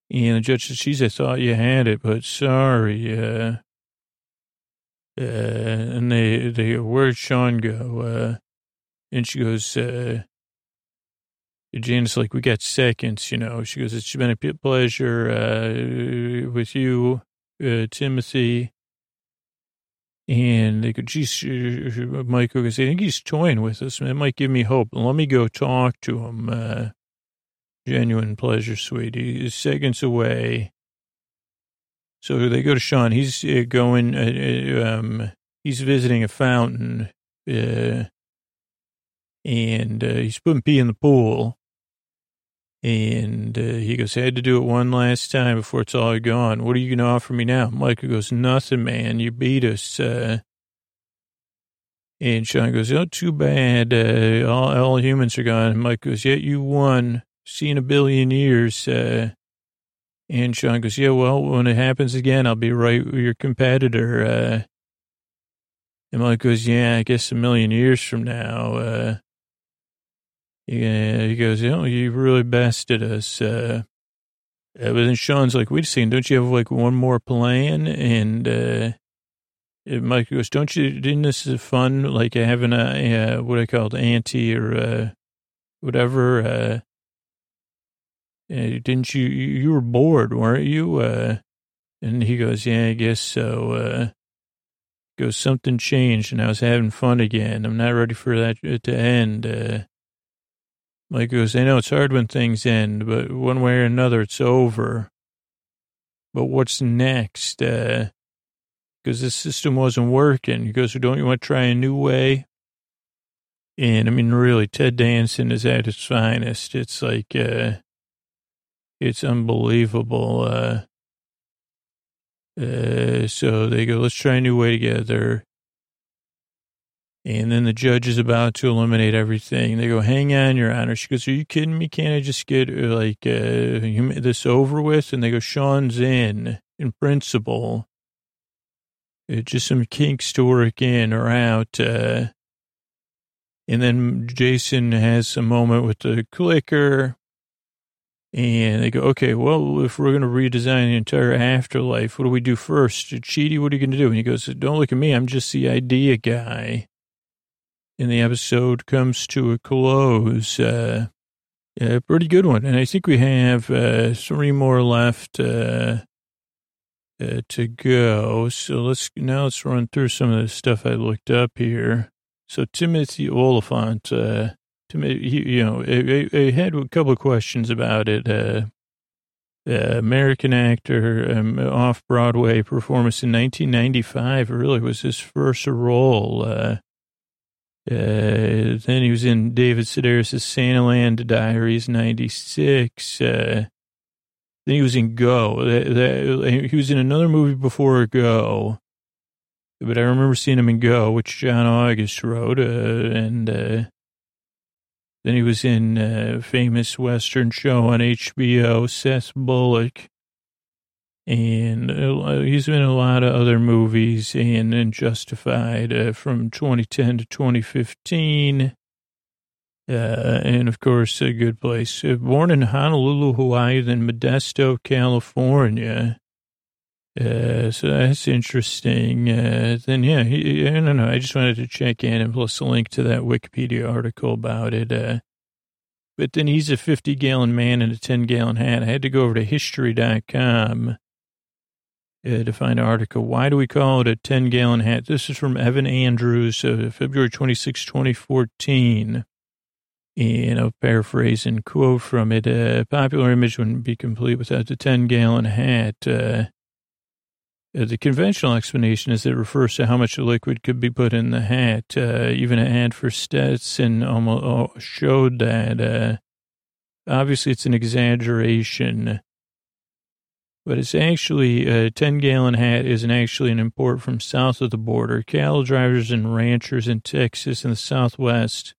and the judge says, geez, I thought you had it, but sorry. Uh, uh, and they, they, where'd Shawn go? Uh, and she goes, uh, Janice, like, we got seconds, you know. She goes, it's been a pleasure, uh, with you, uh, Timothy. And they go, geez, Michael goes, I think he's toying with us. It might give me hope. Let me go talk to him. Uh, genuine pleasure, sweetie. He's seconds away. So they go to Shawn. He's uh, going, uh, uh um, he's visiting a fountain. Uh, and he's putting pee in the pool. And uh, he goes, I had to do it one last time before it's all gone. What are you going to offer me now? Michael goes, nothing, man. You beat us. Uh, and Shawn goes, oh, too bad. Uh, all, all humans are gone. Mike goes, yeah, you won. See in a billion years. Uh, and Shawn goes, yeah, well, when it happens again, I'll be right with your competitor. Uh, and Mike goes, yeah, I guess a million years from now. Uh, yeah, he goes, you know, you really bested us. Uh, uh, but then Shawn's like, wait a second, don't you have like one more plan? And, uh, Mike goes, don't you, didn't this is fun, like having a, uh, what I called auntie or, uh, whatever, uh, uh, didn't you, you were bored, weren't you? Uh, and he goes, yeah, I guess so. Uh, goes, something changed and I was having fun again. I'm not ready for that to end. Uh, Mike goes, I know it's hard when things end, but one way or another, it's over. But what's next? Uh, because this system wasn't working. He goes, well, don't you want to try a new way? And I mean, really, Ted Danson is at its finest. It's like, uh, it's unbelievable. Uh, uh, so they go, let's try a new way together. And then the judge is about to eliminate everything. They go, hang on, your honor. She goes, are you kidding me? Can't I just get uh, like uh, this over with? And they go, Shawn's in, in principle. It's just some kinks to work in or out. Uh, and then Jason has a moment with the clicker. And they go, okay, well, if we're going to redesign the entire afterlife, what do we do first? Chidi, what are you going to do? And he goes, don't look at me. I'm just the idea guy and the episode comes to a close. Uh, a pretty good one. And I think we have uh, three more left uh, uh, to go. So let's now let's run through some of the stuff I looked up here. So Timothy Olyphant, uh, Timothy, you know, I, I, had a couple of questions about it. Uh, uh, American actor, um, off Broadway performance in 1995. Really was his first role. Uh, uh, then he was in David Sedaris' Santaland Diaries, 96. Uh, then he was in Go. That, that, he was in another movie before Go, but I remember seeing him in Go, which John August wrote. Uh, and uh, then he was in a uh, famous Western show on HBO, Seth Bullock and uh, he's been in a lot of other movies and, and Justified uh, from 2010 to 2015. Uh, and of course, a good place. Uh, born in Honolulu, Hawaii, then Modesto, California. Uh, so that's interesting. Uh, then, yeah, he, I don't know. I just wanted to check in and plus a link to that Wikipedia article about it. But then he's a 50 gallon man in a 10 gallon hat. I had to go over to history.com uh, to find an article. Why do we call it a 10 gallon hat? This is from Evan Andrews, uh, February 26, 2014. And I'll paraphrase and quote from it. A popular image wouldn't be complete without the 10 gallon hat. Uh, uh, the conventional explanation is that it refers to how much liquid could be put in the hat. Uh, even an ad for Stetson almost oh, showed that. Uh, obviously, it's an exaggeration, but it's actually a 10 gallon hat isn't actually an import from south of the border. Cattle drivers and ranchers in Texas and the Southwest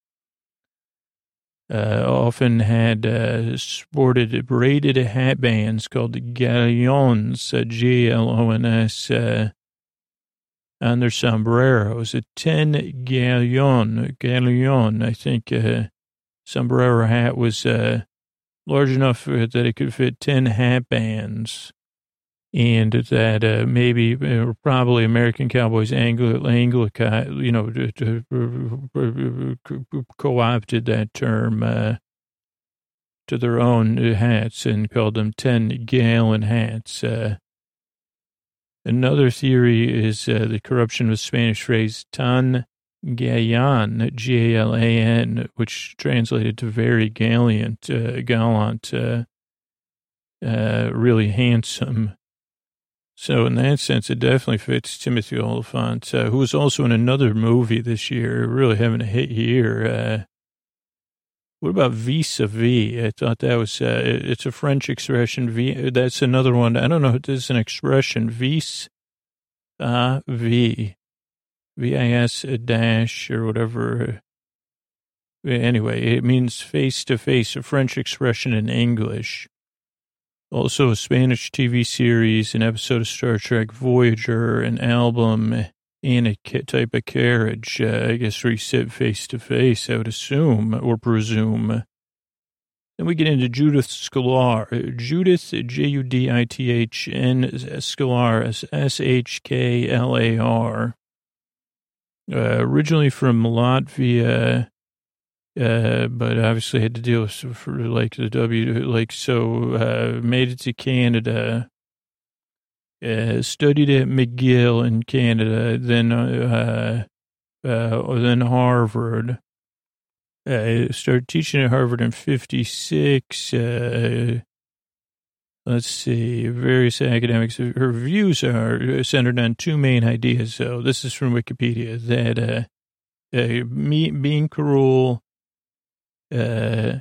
uh, often had uh, sported braided hat bands called galions, uh, G-L-O-N-S, uh, on their sombreros. A 10 galion, galion, I think, uh, sombrero hat was uh, large enough that it could fit 10 hat bands and that uh, maybe uh, probably American Cowboys Anglo Anglican, you know, co-opted that term uh, to their own hats and called them ten gallon hats. Uh, another theory is uh, the corruption of the Spanish phrase "tan gallan," G A L A N, which translated to very gallant, uh, gallant, uh, uh, really handsome. So in that sense, it definitely fits Timothy Olyphant, uh, who was also in another movie this year, really having a hit year. Uh, what about vis-a-vis? I thought that was, uh, it's a French expression. V, that's another one. I don't know if this is an expression. Vis, uh, V, V-I-S dash or whatever. Anyway, it means face to face, a French expression in English. Also, a Spanish TV series, an episode of Star Trek Voyager, an album, and a type of carriage. Uh, I guess where you sit face to face, I would assume or presume. Then we get into Judith Shklar. Judith, J U D I T H N Shklar, S H K L A R. Uh, originally from Latvia, uh, but obviously had to deal with for like the W, like so, uh, made it to Canada, uh, studied at McGill in Canada, then, uh, uh, then Harvard. Started teaching at Harvard in 56. Let's see, various academics. Her views are centered on two main ideas. So this is from Wikipedia that, uh, uh, me, being cruel uh,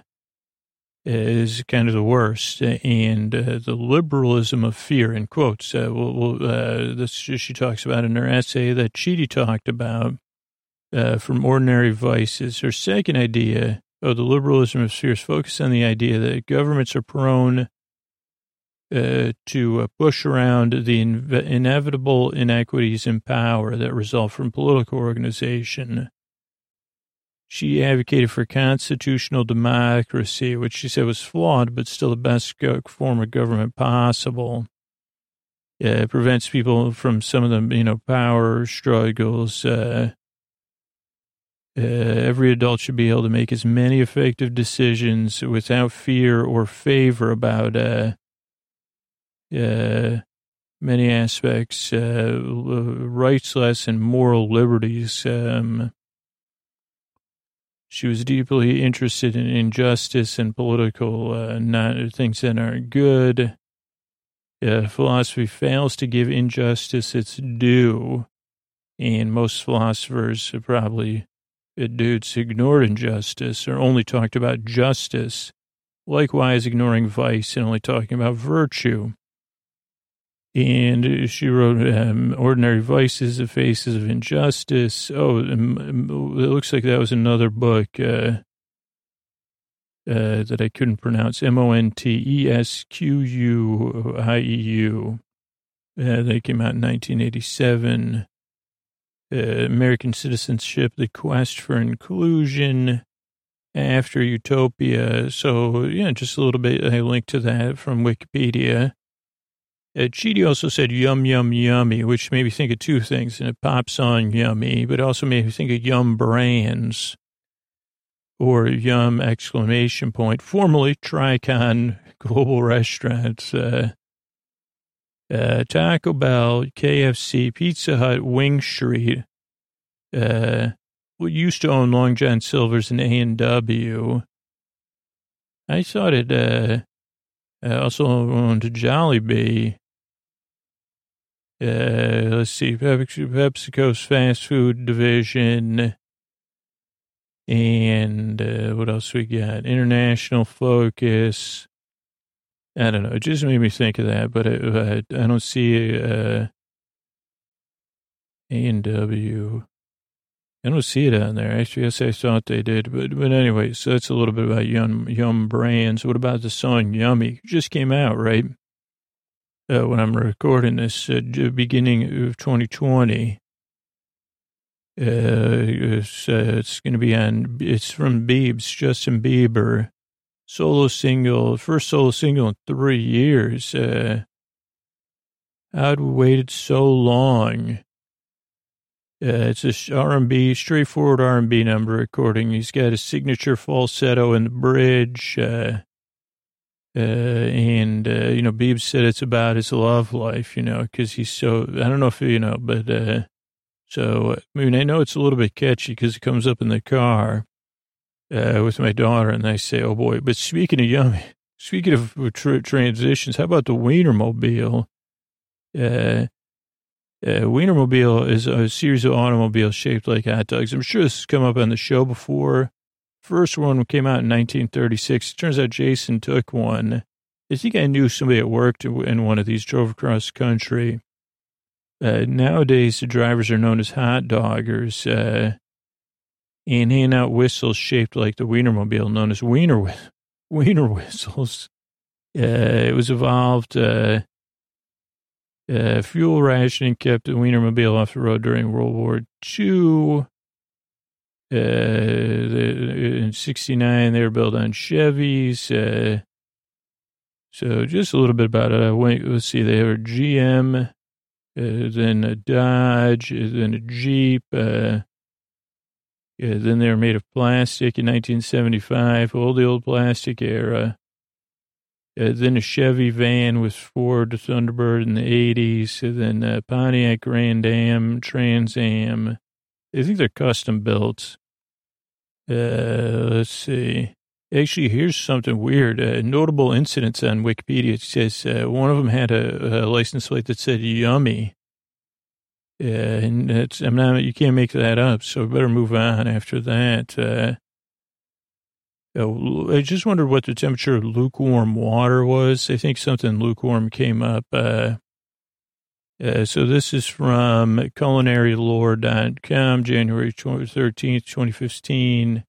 is kind of the worst, and uh, the liberalism of fear, in quotes. Uh, we'll, we'll, uh, this she talks about in her essay that Chidi talked about from Ordinary Vices. Her second idea, oh, the liberalism of fear, is focused on the idea that governments are prone uh, to push around the inv- inevitable inequities in power that result from political organization she advocated for constitutional democracy, which she said was flawed, but still the best form of government possible. it prevents people from some of the, you know, power struggles. Uh, uh, every adult should be able to make as many effective decisions without fear or favor about uh, uh, many aspects, uh, rights less and moral liberties. Um, she was deeply interested in injustice and political uh, not, things that aren't good. Uh, philosophy fails to give injustice its due, and most philosophers probably uh, dudes ignored injustice or only talked about justice, likewise ignoring vice and only talking about virtue. And she wrote um, Ordinary Vices, The Faces of Injustice. Oh, it looks like that was another book uh, uh, that I couldn't pronounce. M O N T E S Q U I E U. Uh, they came out in 1987. Uh, American Citizenship, The Quest for Inclusion. after Utopia. So, yeah, just a little bit. I linked to that from Wikipedia. Uh, Chidi also said yum, yum, yummy, which made me think of two things. And a pop song, yummy, but also made me think of yum brands or yum exclamation point, formerly Tricon Global Restaurants, uh, uh, Taco Bell, KFC, Pizza Hut, Wing Street, uh, used to own Long John Silver's and A&W. I thought it, uh, uh also owned Jollibee. Uh, let's see, PepsiCo's fast food division. And uh, what else we got? International Focus. I don't know. It just made me think of that, but it, uh, I don't see uh, A&W. I don't see it on there. Actually, yes, I thought they did. But but anyway, so that's a little bit about Yum, yum brands. What about the song Yummy? It just came out, right? Uh, when I'm recording this, uh, beginning of 2020. Uh, it's, uh, it's going to be on, it's from Biebs, Justin Bieber. Solo single, first solo single in three years. Uh, I'd waited so long. Uh, it's a R&B, straightforward R&B number recording. He's got a signature falsetto in the bridge. Uh, uh, and, uh, you know, Biebs said it's about his love life, you know, because he's so, I don't know if, you know, but, uh, so, I mean, I know it's a little bit catchy because it comes up in the car, uh, with my daughter and I say, oh boy, but speaking of young, speaking of tra- transitions, how about the Wienermobile? Uh, uh, Wienermobile is a series of automobiles shaped like hot dogs. I'm sure this has come up on the show before. First one came out in 1936. It turns out Jason took one. I think I knew somebody that worked in one of these, drove across the country. Uh, nowadays, the drivers are known as hot doggers uh, and hand out whistles shaped like the Wienermobile, known as Wiener, Wiener whistles. Uh, it was evolved. Uh, uh, fuel rationing kept the Wienermobile off the road during World War II. Uh, in 69, they were built on Chevys. Uh, so just a little bit about it. Wait, let's see. They were GM, uh, then a Dodge, then a Jeep. Uh, yeah, then they were made of plastic in 1975, all the old plastic era. Uh, then a Chevy van with Ford Thunderbird in the 80s. And then a Pontiac Grand Am, Trans Am. I think they're custom built. Uh, let's see. Actually, here's something weird. Uh, notable incidents on Wikipedia. It says uh, one of them had a, a, license plate that said "yummy," uh, and it's, I'm not. You can't make that up. So better move on after that. Uh, oh, I just wondered what the temperature of lukewarm water was. I think something lukewarm came up. Uh, so this is from culinarylore.com, January 13th, 2015.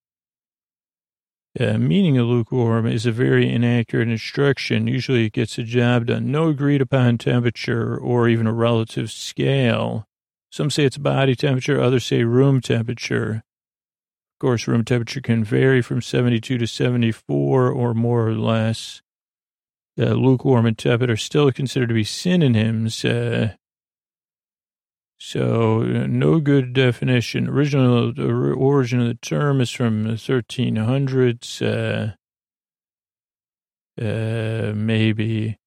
Uh, meaning of lukewarm is a very inaccurate instruction. Usually it gets the job done. No agreed upon temperature or even a relative scale. Some say it's body temperature, others say room temperature. Of course, room temperature can vary from 72 to 74 or more or less. Uh, lukewarm and tepid are still considered to be synonyms. Uh, so, uh, no good definition. Original origin of the term is from the 1300s. Uh, uh, maybe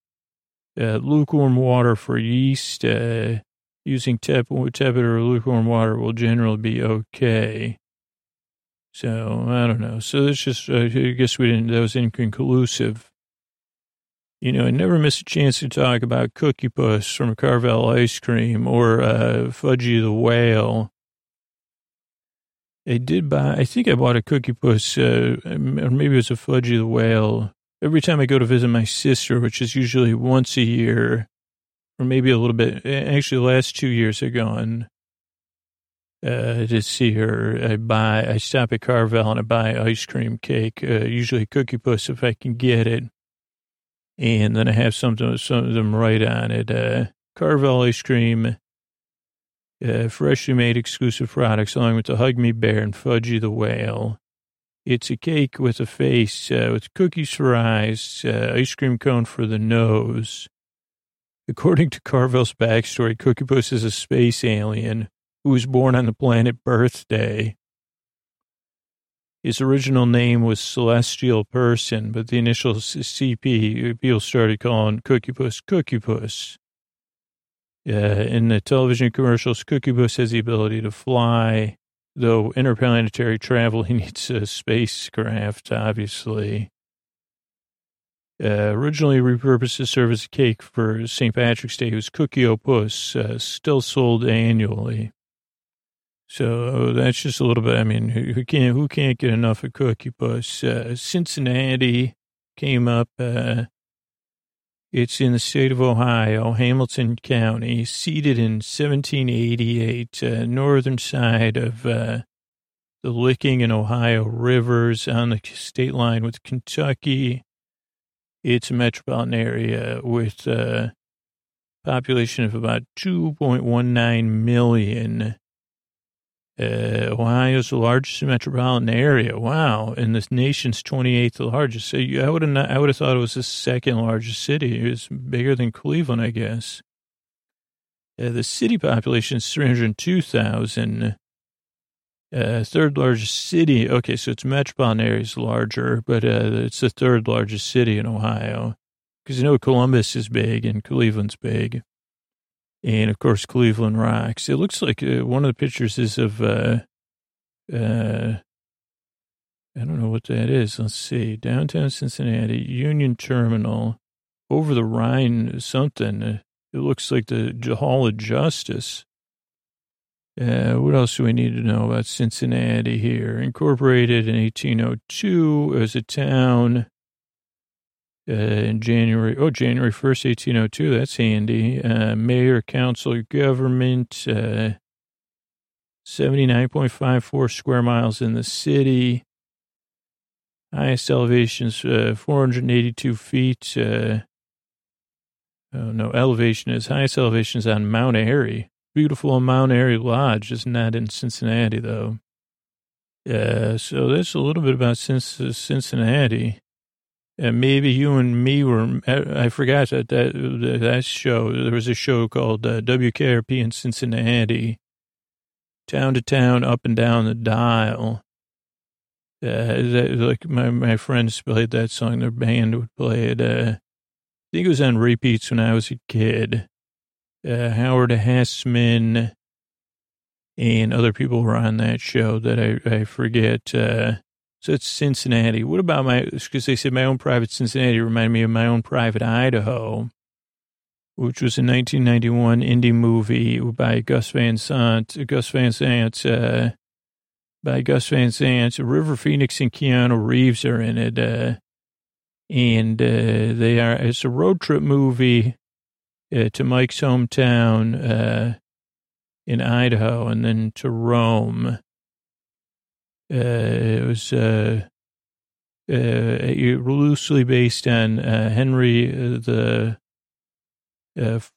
uh, lukewarm water for yeast. Uh, using tepid, tepid or lukewarm water will generally be okay. So I don't know. So it's just uh, I guess we didn't. That was inconclusive. You know, I never miss a chance to talk about Cookie Puss from Carvel Ice Cream or uh, Fudgy the Whale. I did buy, I think I bought a Cookie Puss, uh, or maybe it was a Fudgy the Whale. Every time I go to visit my sister, which is usually once a year, or maybe a little bit, actually, the last two years have gone. Uh, to see her, I buy, I stop at Carvel and I buy ice cream cake, uh, usually Cookie Puss if I can get it and then I have some, some of them right on it. Uh, Carvel ice cream, uh, freshly made exclusive products, along with the Hug Me Bear and Fudgy the Whale. It's a cake with a face, uh, with cookies for eyes, uh, ice cream cone for the nose. According to Carvel's backstory, Cookie Puss is a space alien who was born on the planet Birthday. His original name was Celestial Person, but the initial CP, people started calling Cookie Puss Cookie Puss. Uh, in the television commercials, Cookie Puss has the ability to fly, though interplanetary travel, he needs a spacecraft, obviously. Uh, originally repurposed to serve as a cake for St. Patrick's Day, it was Cookie O Puss, uh, still sold annually. So that's just a little bit. I mean, who, can't who can't get enough of Cookie Puss? Uh, Cincinnati came up. Uh, it's in the state of Ohio, Hamilton County, seated in 1788, uh, northern side of uh, the Licking and Ohio rivers on the state line with Kentucky. It's a metropolitan area with a population of about 2.19 million. Uh, Ohio's the largest metropolitan area. Wow. And the nation's 28th largest. So you, I would have I would have thought it was the second largest city. It was bigger than Cleveland, I guess. Uh, the city population is 302,000. Uh, third largest city. Okay, so its metropolitan area is larger, but uh, it's the third largest city in Ohio. Because you know Columbus is big and Cleveland's big and of course Cleveland rocks. It looks like uh, one of the pictures is of uh, uh, I don't know what that is. Let's see, downtown Cincinnati Union Terminal, over the Rhine, something. It looks like the Hall of Justice. Uh, what else do we need to know about Cincinnati here? Incorporated in 1802 as a town uh, in January, oh, January 1st, 1802. That's handy. Uh, mayor, council, government, uh, 79.54 square miles in the city. Highest elevations, uh, 482 feet. Uh, oh, no, elevation is highest elevations on Mount Airy. Beautiful Mount Airy Lodge. It's not in Cincinnati, though. So that's a little bit about Cincinnati. And maybe you and me were, I forgot that, that, that show, there was a show called uh, WKRP in Cincinnati, town to town, up and down the dial. Uh, that, like my, my friends played that song, their band would play it. Uh, I think it was on repeats when I was a kid. Uh, Howard Hesseman and other people were on that show that I, I forget. So it's Cincinnati. What about my, because they said my own private Cincinnati reminded me of my own private Idaho, which was a 1991 indie movie by Gus Van Sant, Gus Van Sant, uh, by Gus Van Sant. River Phoenix and Keanu Reeves are in it. Uh, and uh, they are, it's a road trip movie uh, to Mike's hometown uh, in Idaho and then to Rome uh, it was uh, uh, loosely based on Henry the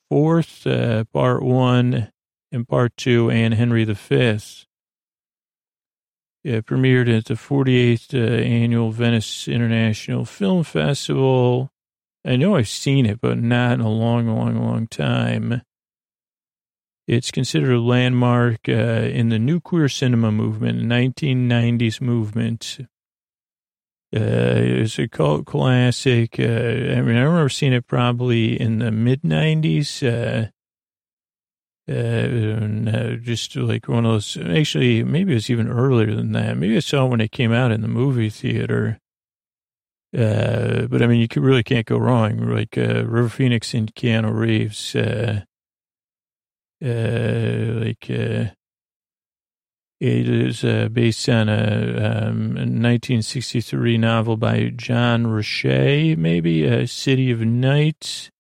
Fourth, Part One and Part Two, and Henry the Fifth. It premiered at the 48th uh, annual Venice International Film Festival. I know I've seen it, but not in a long, long, long time. It's considered a landmark uh, in the new queer cinema movement, 1990s movement. Uh, it's a cult classic. Uh, I mean, I remember seeing it probably in the mid 90s. Uh, uh, uh, just like one of those, actually, maybe it was even earlier than that. Maybe I saw it when it came out in the movie theater. Uh, but I mean, you really can't go wrong. Like, uh, River Phoenix and Keanu Reeves, uh, uh, like uh, it is uh, based on a um, 1963 novel by John Rechy, maybe a City of Night.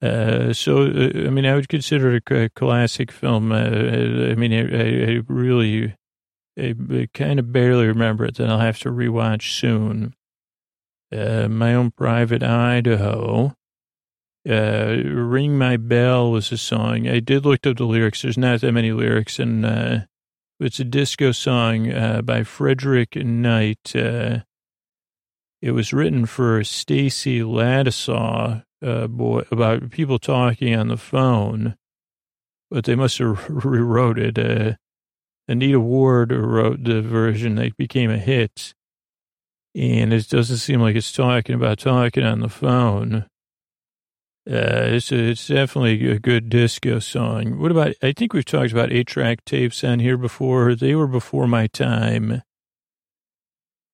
Uh, so, uh, I mean, I would consider it a classic film. Uh, I mean, I, I really, I, I kind of barely remember it. Then I'll have to rewatch soon. Uh, my own private Idaho. Uh, Ring My Bell was a song. I did look up the lyrics. There's not that many lyrics, and uh, It's a disco song uh, by Frederick Knight. Uh, it was written for Stacy Lattisaw, uh, boy, about people talking on the phone, but they must have rewrote it. Uh, Anita Ward wrote the version that became a hit, and it doesn't seem like it's talking about talking on the phone. Uh, it's it's definitely a good disco song. What about? I think we've talked about eight track tapes on here before. They were before my time.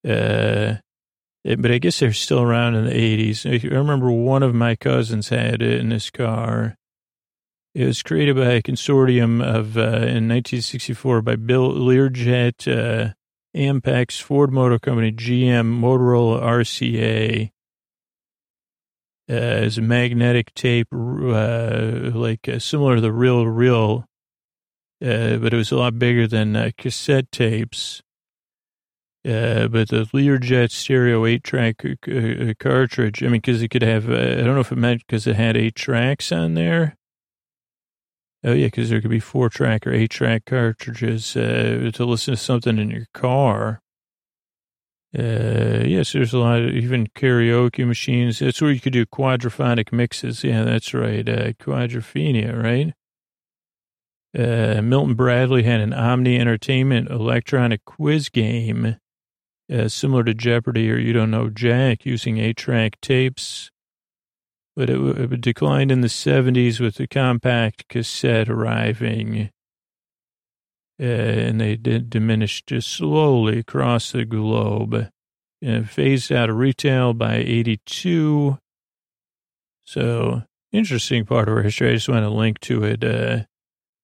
Uh, but I guess they're still around in the eighties. I remember one of my cousins had it in his car. It was created by a consortium of uh, in 1964 by Bill Learjet, uh, Ampex, Ford Motor Company, GM, Motorola, RCA is a magnetic tape, uh, like uh, similar to the real real, uh, but it was a lot bigger than uh, cassette tapes. Uh, but the Learjet stereo eight track uh, cartridge, I mean, because it could have, I don't know if it meant because it had eight tracks on there. Oh yeah, because there could be four track or eight track cartridges to listen to something in your car. Uh, yes, there's a lot of even karaoke machines. That's where you could do quadraphonic mixes. Yeah, that's right. Uh, quadrophenia, right? Uh, Milton Bradley had an Omni Entertainment electronic quiz game, uh, similar to Jeopardy or You Don't Know Jack, using eight-track tapes. But it, it declined in the 70s with the compact cassette arriving uh, and they did just slowly across the globe. And phased out of retail by 82. So, interesting part of our history. I just want to link to it. Uh,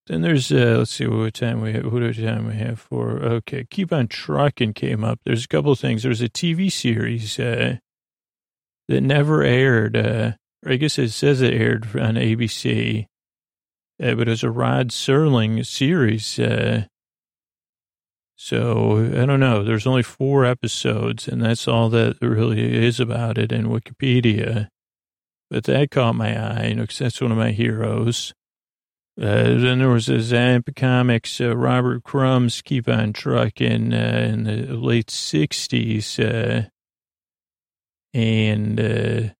then there's, uh, let's see what time we have, what time we have for, okay, Keep on Trucking came up. There's a couple of things. There's a TV series uh, that never aired. Uh, I guess it says it aired on ABC uh, but it was a Rod Serling series. Uh, so I don't know. There's only four episodes, and that's all that really is about it in Wikipedia. But that caught my eye, you know, because that's one of my heroes. Uh, then there was a Zap Comics, uh, Robert Crumb's Keep on Trucking uh, in the late 60s. Uh, and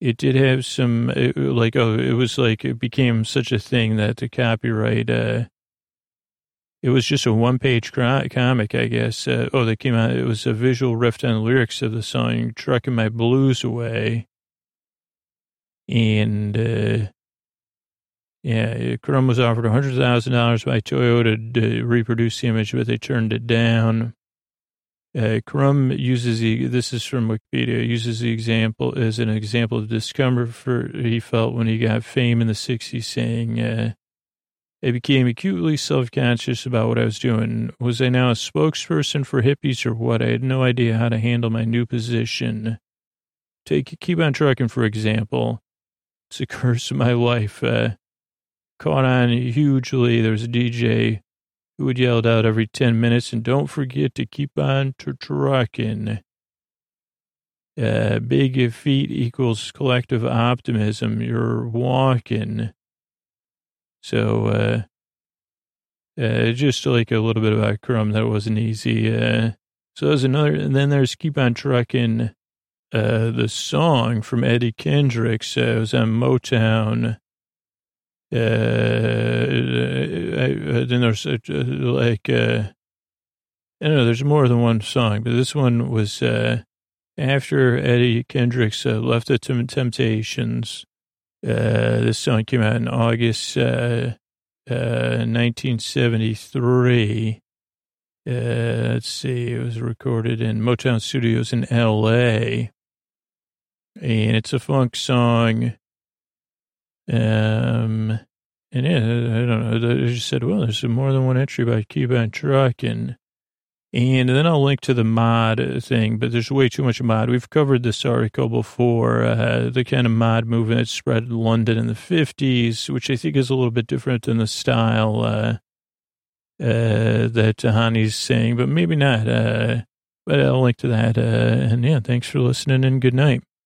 it did have some it, like oh it was like it became such a thing that the copyright uh it was just a one page comic i guess uh, oh they came out it was a visual riff on the lyrics of the song trucking my blues away and uh yeah, Crumb was offered a $100,000 by Toyota to reproduce the image, but they turned it down. Uh, uses the, this is from Wikipedia, uses the example as an example of discomfort he felt when he got fame in the 60s, saying, uh, I became acutely self-conscious about what I was doing. Was I now a spokesperson for hippies or what? I had no idea how to handle my new position. Take Keep on Trucking, for example. It's a curse of my life. Uh, caught on hugely. There was a DJ who would yell out every 10 minutes, and don't forget to keep on trucking. Uh, big feet equals collective optimism. You're walking. So, uh, uh, just like a little bit about Crumb, that wasn't easy. Uh, so there's another, and then there's Keep on Trucking, uh, the song from Eddie Kendricks. Uh, it was on Motown. Uh, uh, then there's uh, like, uh, I don't know, there's more than one song, but this one was uh, after Eddie Kendricks left the Temptations. Uh, this song came out in August uh, uh, 1973. Uh, let's see, it was recorded in Motown Studios in L.A. And it's a funk song. Um, and yeah, I don't know. I just said, well, there's more than one entry by Keep on Trucking. And then I'll link to the mod thing, but there's way too much mod. We've covered this article before, uh, the kind of mod movement that spread in London in the 50s, which I think is a little bit different than the style uh, uh, that Tahani's saying, but maybe not. Uh, but I'll link to that. Uh, and yeah, thanks for listening and good night.